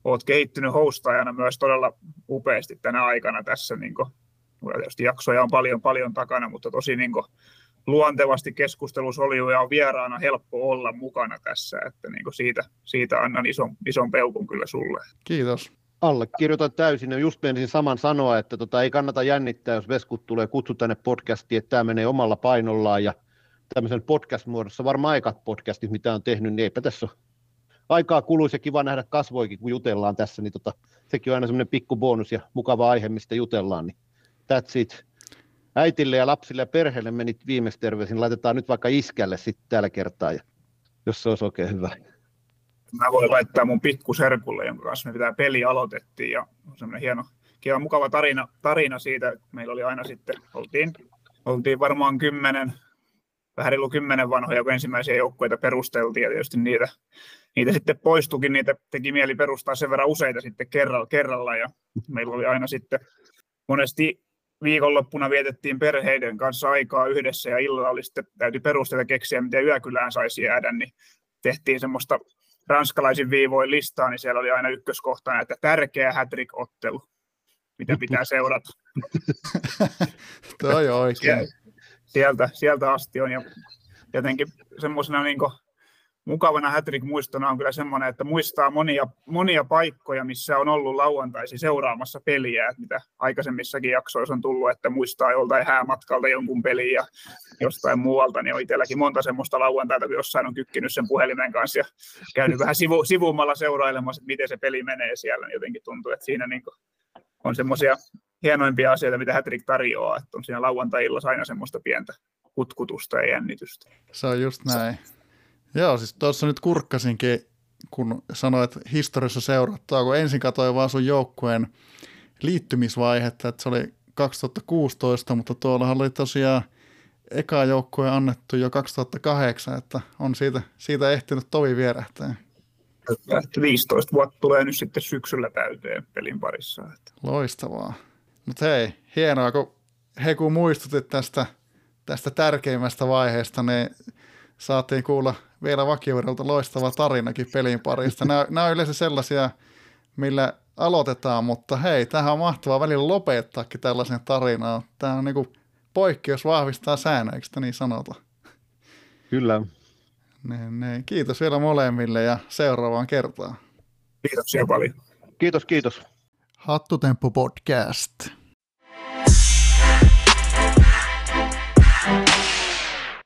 oot kehittynyt hostajana myös todella upeasti tänä aikana tässä. Niin kuin, tietysti jaksoja on paljon paljon takana, mutta tosi niin kuin, luontevasti keskustelussa oli ja on vieraana helppo olla mukana tässä, että niin kuin siitä, siitä annan ison, ison peukun kyllä sulle. Kiitos. Allekirjoitan täysin ja just menisin saman sanoa, että tota, ei kannata jännittää, jos Veskut tulee kutsu tänne podcastiin, että tämä menee omalla painollaan ja tämmöisen podcast-muodossa, varmaan aikat podcastit, mitä on tehnyt, niin eipä tässä ole aikaa kuluisi ja kiva nähdä kasvoikin, kun jutellaan tässä, niin tota, sekin on aina semmoinen pikku bonus ja mukava aihe, mistä jutellaan, niin that's it. Äitille ja lapsille ja perheelle menit viimeistä terveisin, laitetaan nyt vaikka iskälle sitten tällä kertaa, ja, jos se olisi oikein hyvä mä voin laittaa mun pikkuserkulle, jonka kanssa me pitää peli aloitettiin ja on semmoinen hieno, hieno mukava tarina, tarina siitä. Meillä oli aina sitten, oltiin, oltiin varmaan kymmenen, vähän reilu kymmenen vanhoja, kun ensimmäisiä joukkueita perusteltiin ja tietysti niitä, niitä sitten poistukin, niitä teki mieli perustaa sen verran useita sitten kerralla, kerralla ja meillä oli aina sitten monesti viikonloppuna vietettiin perheiden kanssa aikaa yhdessä ja illalla oli sitten, täytyy perusteita keksiä, miten yökylään saisi jäädä, niin tehtiin semmoista ranskalaisin viivoin listaa, niin siellä oli aina ykköskohtana, että tärkeä hätrik-ottelu. mitä pitää seurata. Toi oikein. Sieltä, sieltä asti on ja jotenkin semmoisena niin mukavana Hattrick-muistona on kyllä semmoinen, että muistaa monia, monia paikkoja, missä on ollut lauantaisi seuraamassa peliä, että mitä aikaisemmissakin jaksoissa on tullut, että muistaa joltain häämatkalta jonkun pelin ja jostain muualta, niin on itselläkin monta semmoista lauantaita, kun jossain on kykkinyt sen puhelimen kanssa ja käynyt vähän sivu, sivummalla seurailemassa, että miten se peli menee siellä, niin jotenkin tuntuu, että siinä niin on semmoisia hienoimpia asioita, mitä Hattrick tarjoaa, että on siinä lauantai-illassa aina semmoista pientä kutkutusta ja jännitystä. Se on just näin. Joo, siis tuossa nyt kurkkasinkin, kun sanoit, historiassa seurattaa, kun ensin katsoin vaan sun joukkueen liittymisvaihetta, että se oli 2016, mutta tuollahan oli tosiaan eka joukkue annettu jo 2008, että on siitä, siitä ehtinyt tovi vierähtää. 15 vuotta tulee nyt sitten syksyllä täyteen pelin parissa. Että. Loistavaa. Mutta hei, hienoa, kun he kun muistutit tästä, tästä tärkeimmästä vaiheesta, niin saatiin kuulla vielä vakioverolta loistava tarinakin pelin parista. Nämä, nämä on yleensä sellaisia, millä aloitetaan, mutta hei, tähän on mahtavaa välillä lopettaakin tällaisen tarinaan. Tämä on niin poikkeus vahvistaa säännöä, eikö niin sanota? Kyllä. Niin, niin. Kiitos vielä molemmille ja seuraavaan kertaan. Kiitoksia paljon. Kiitos, kiitos. Hattutemppu podcast.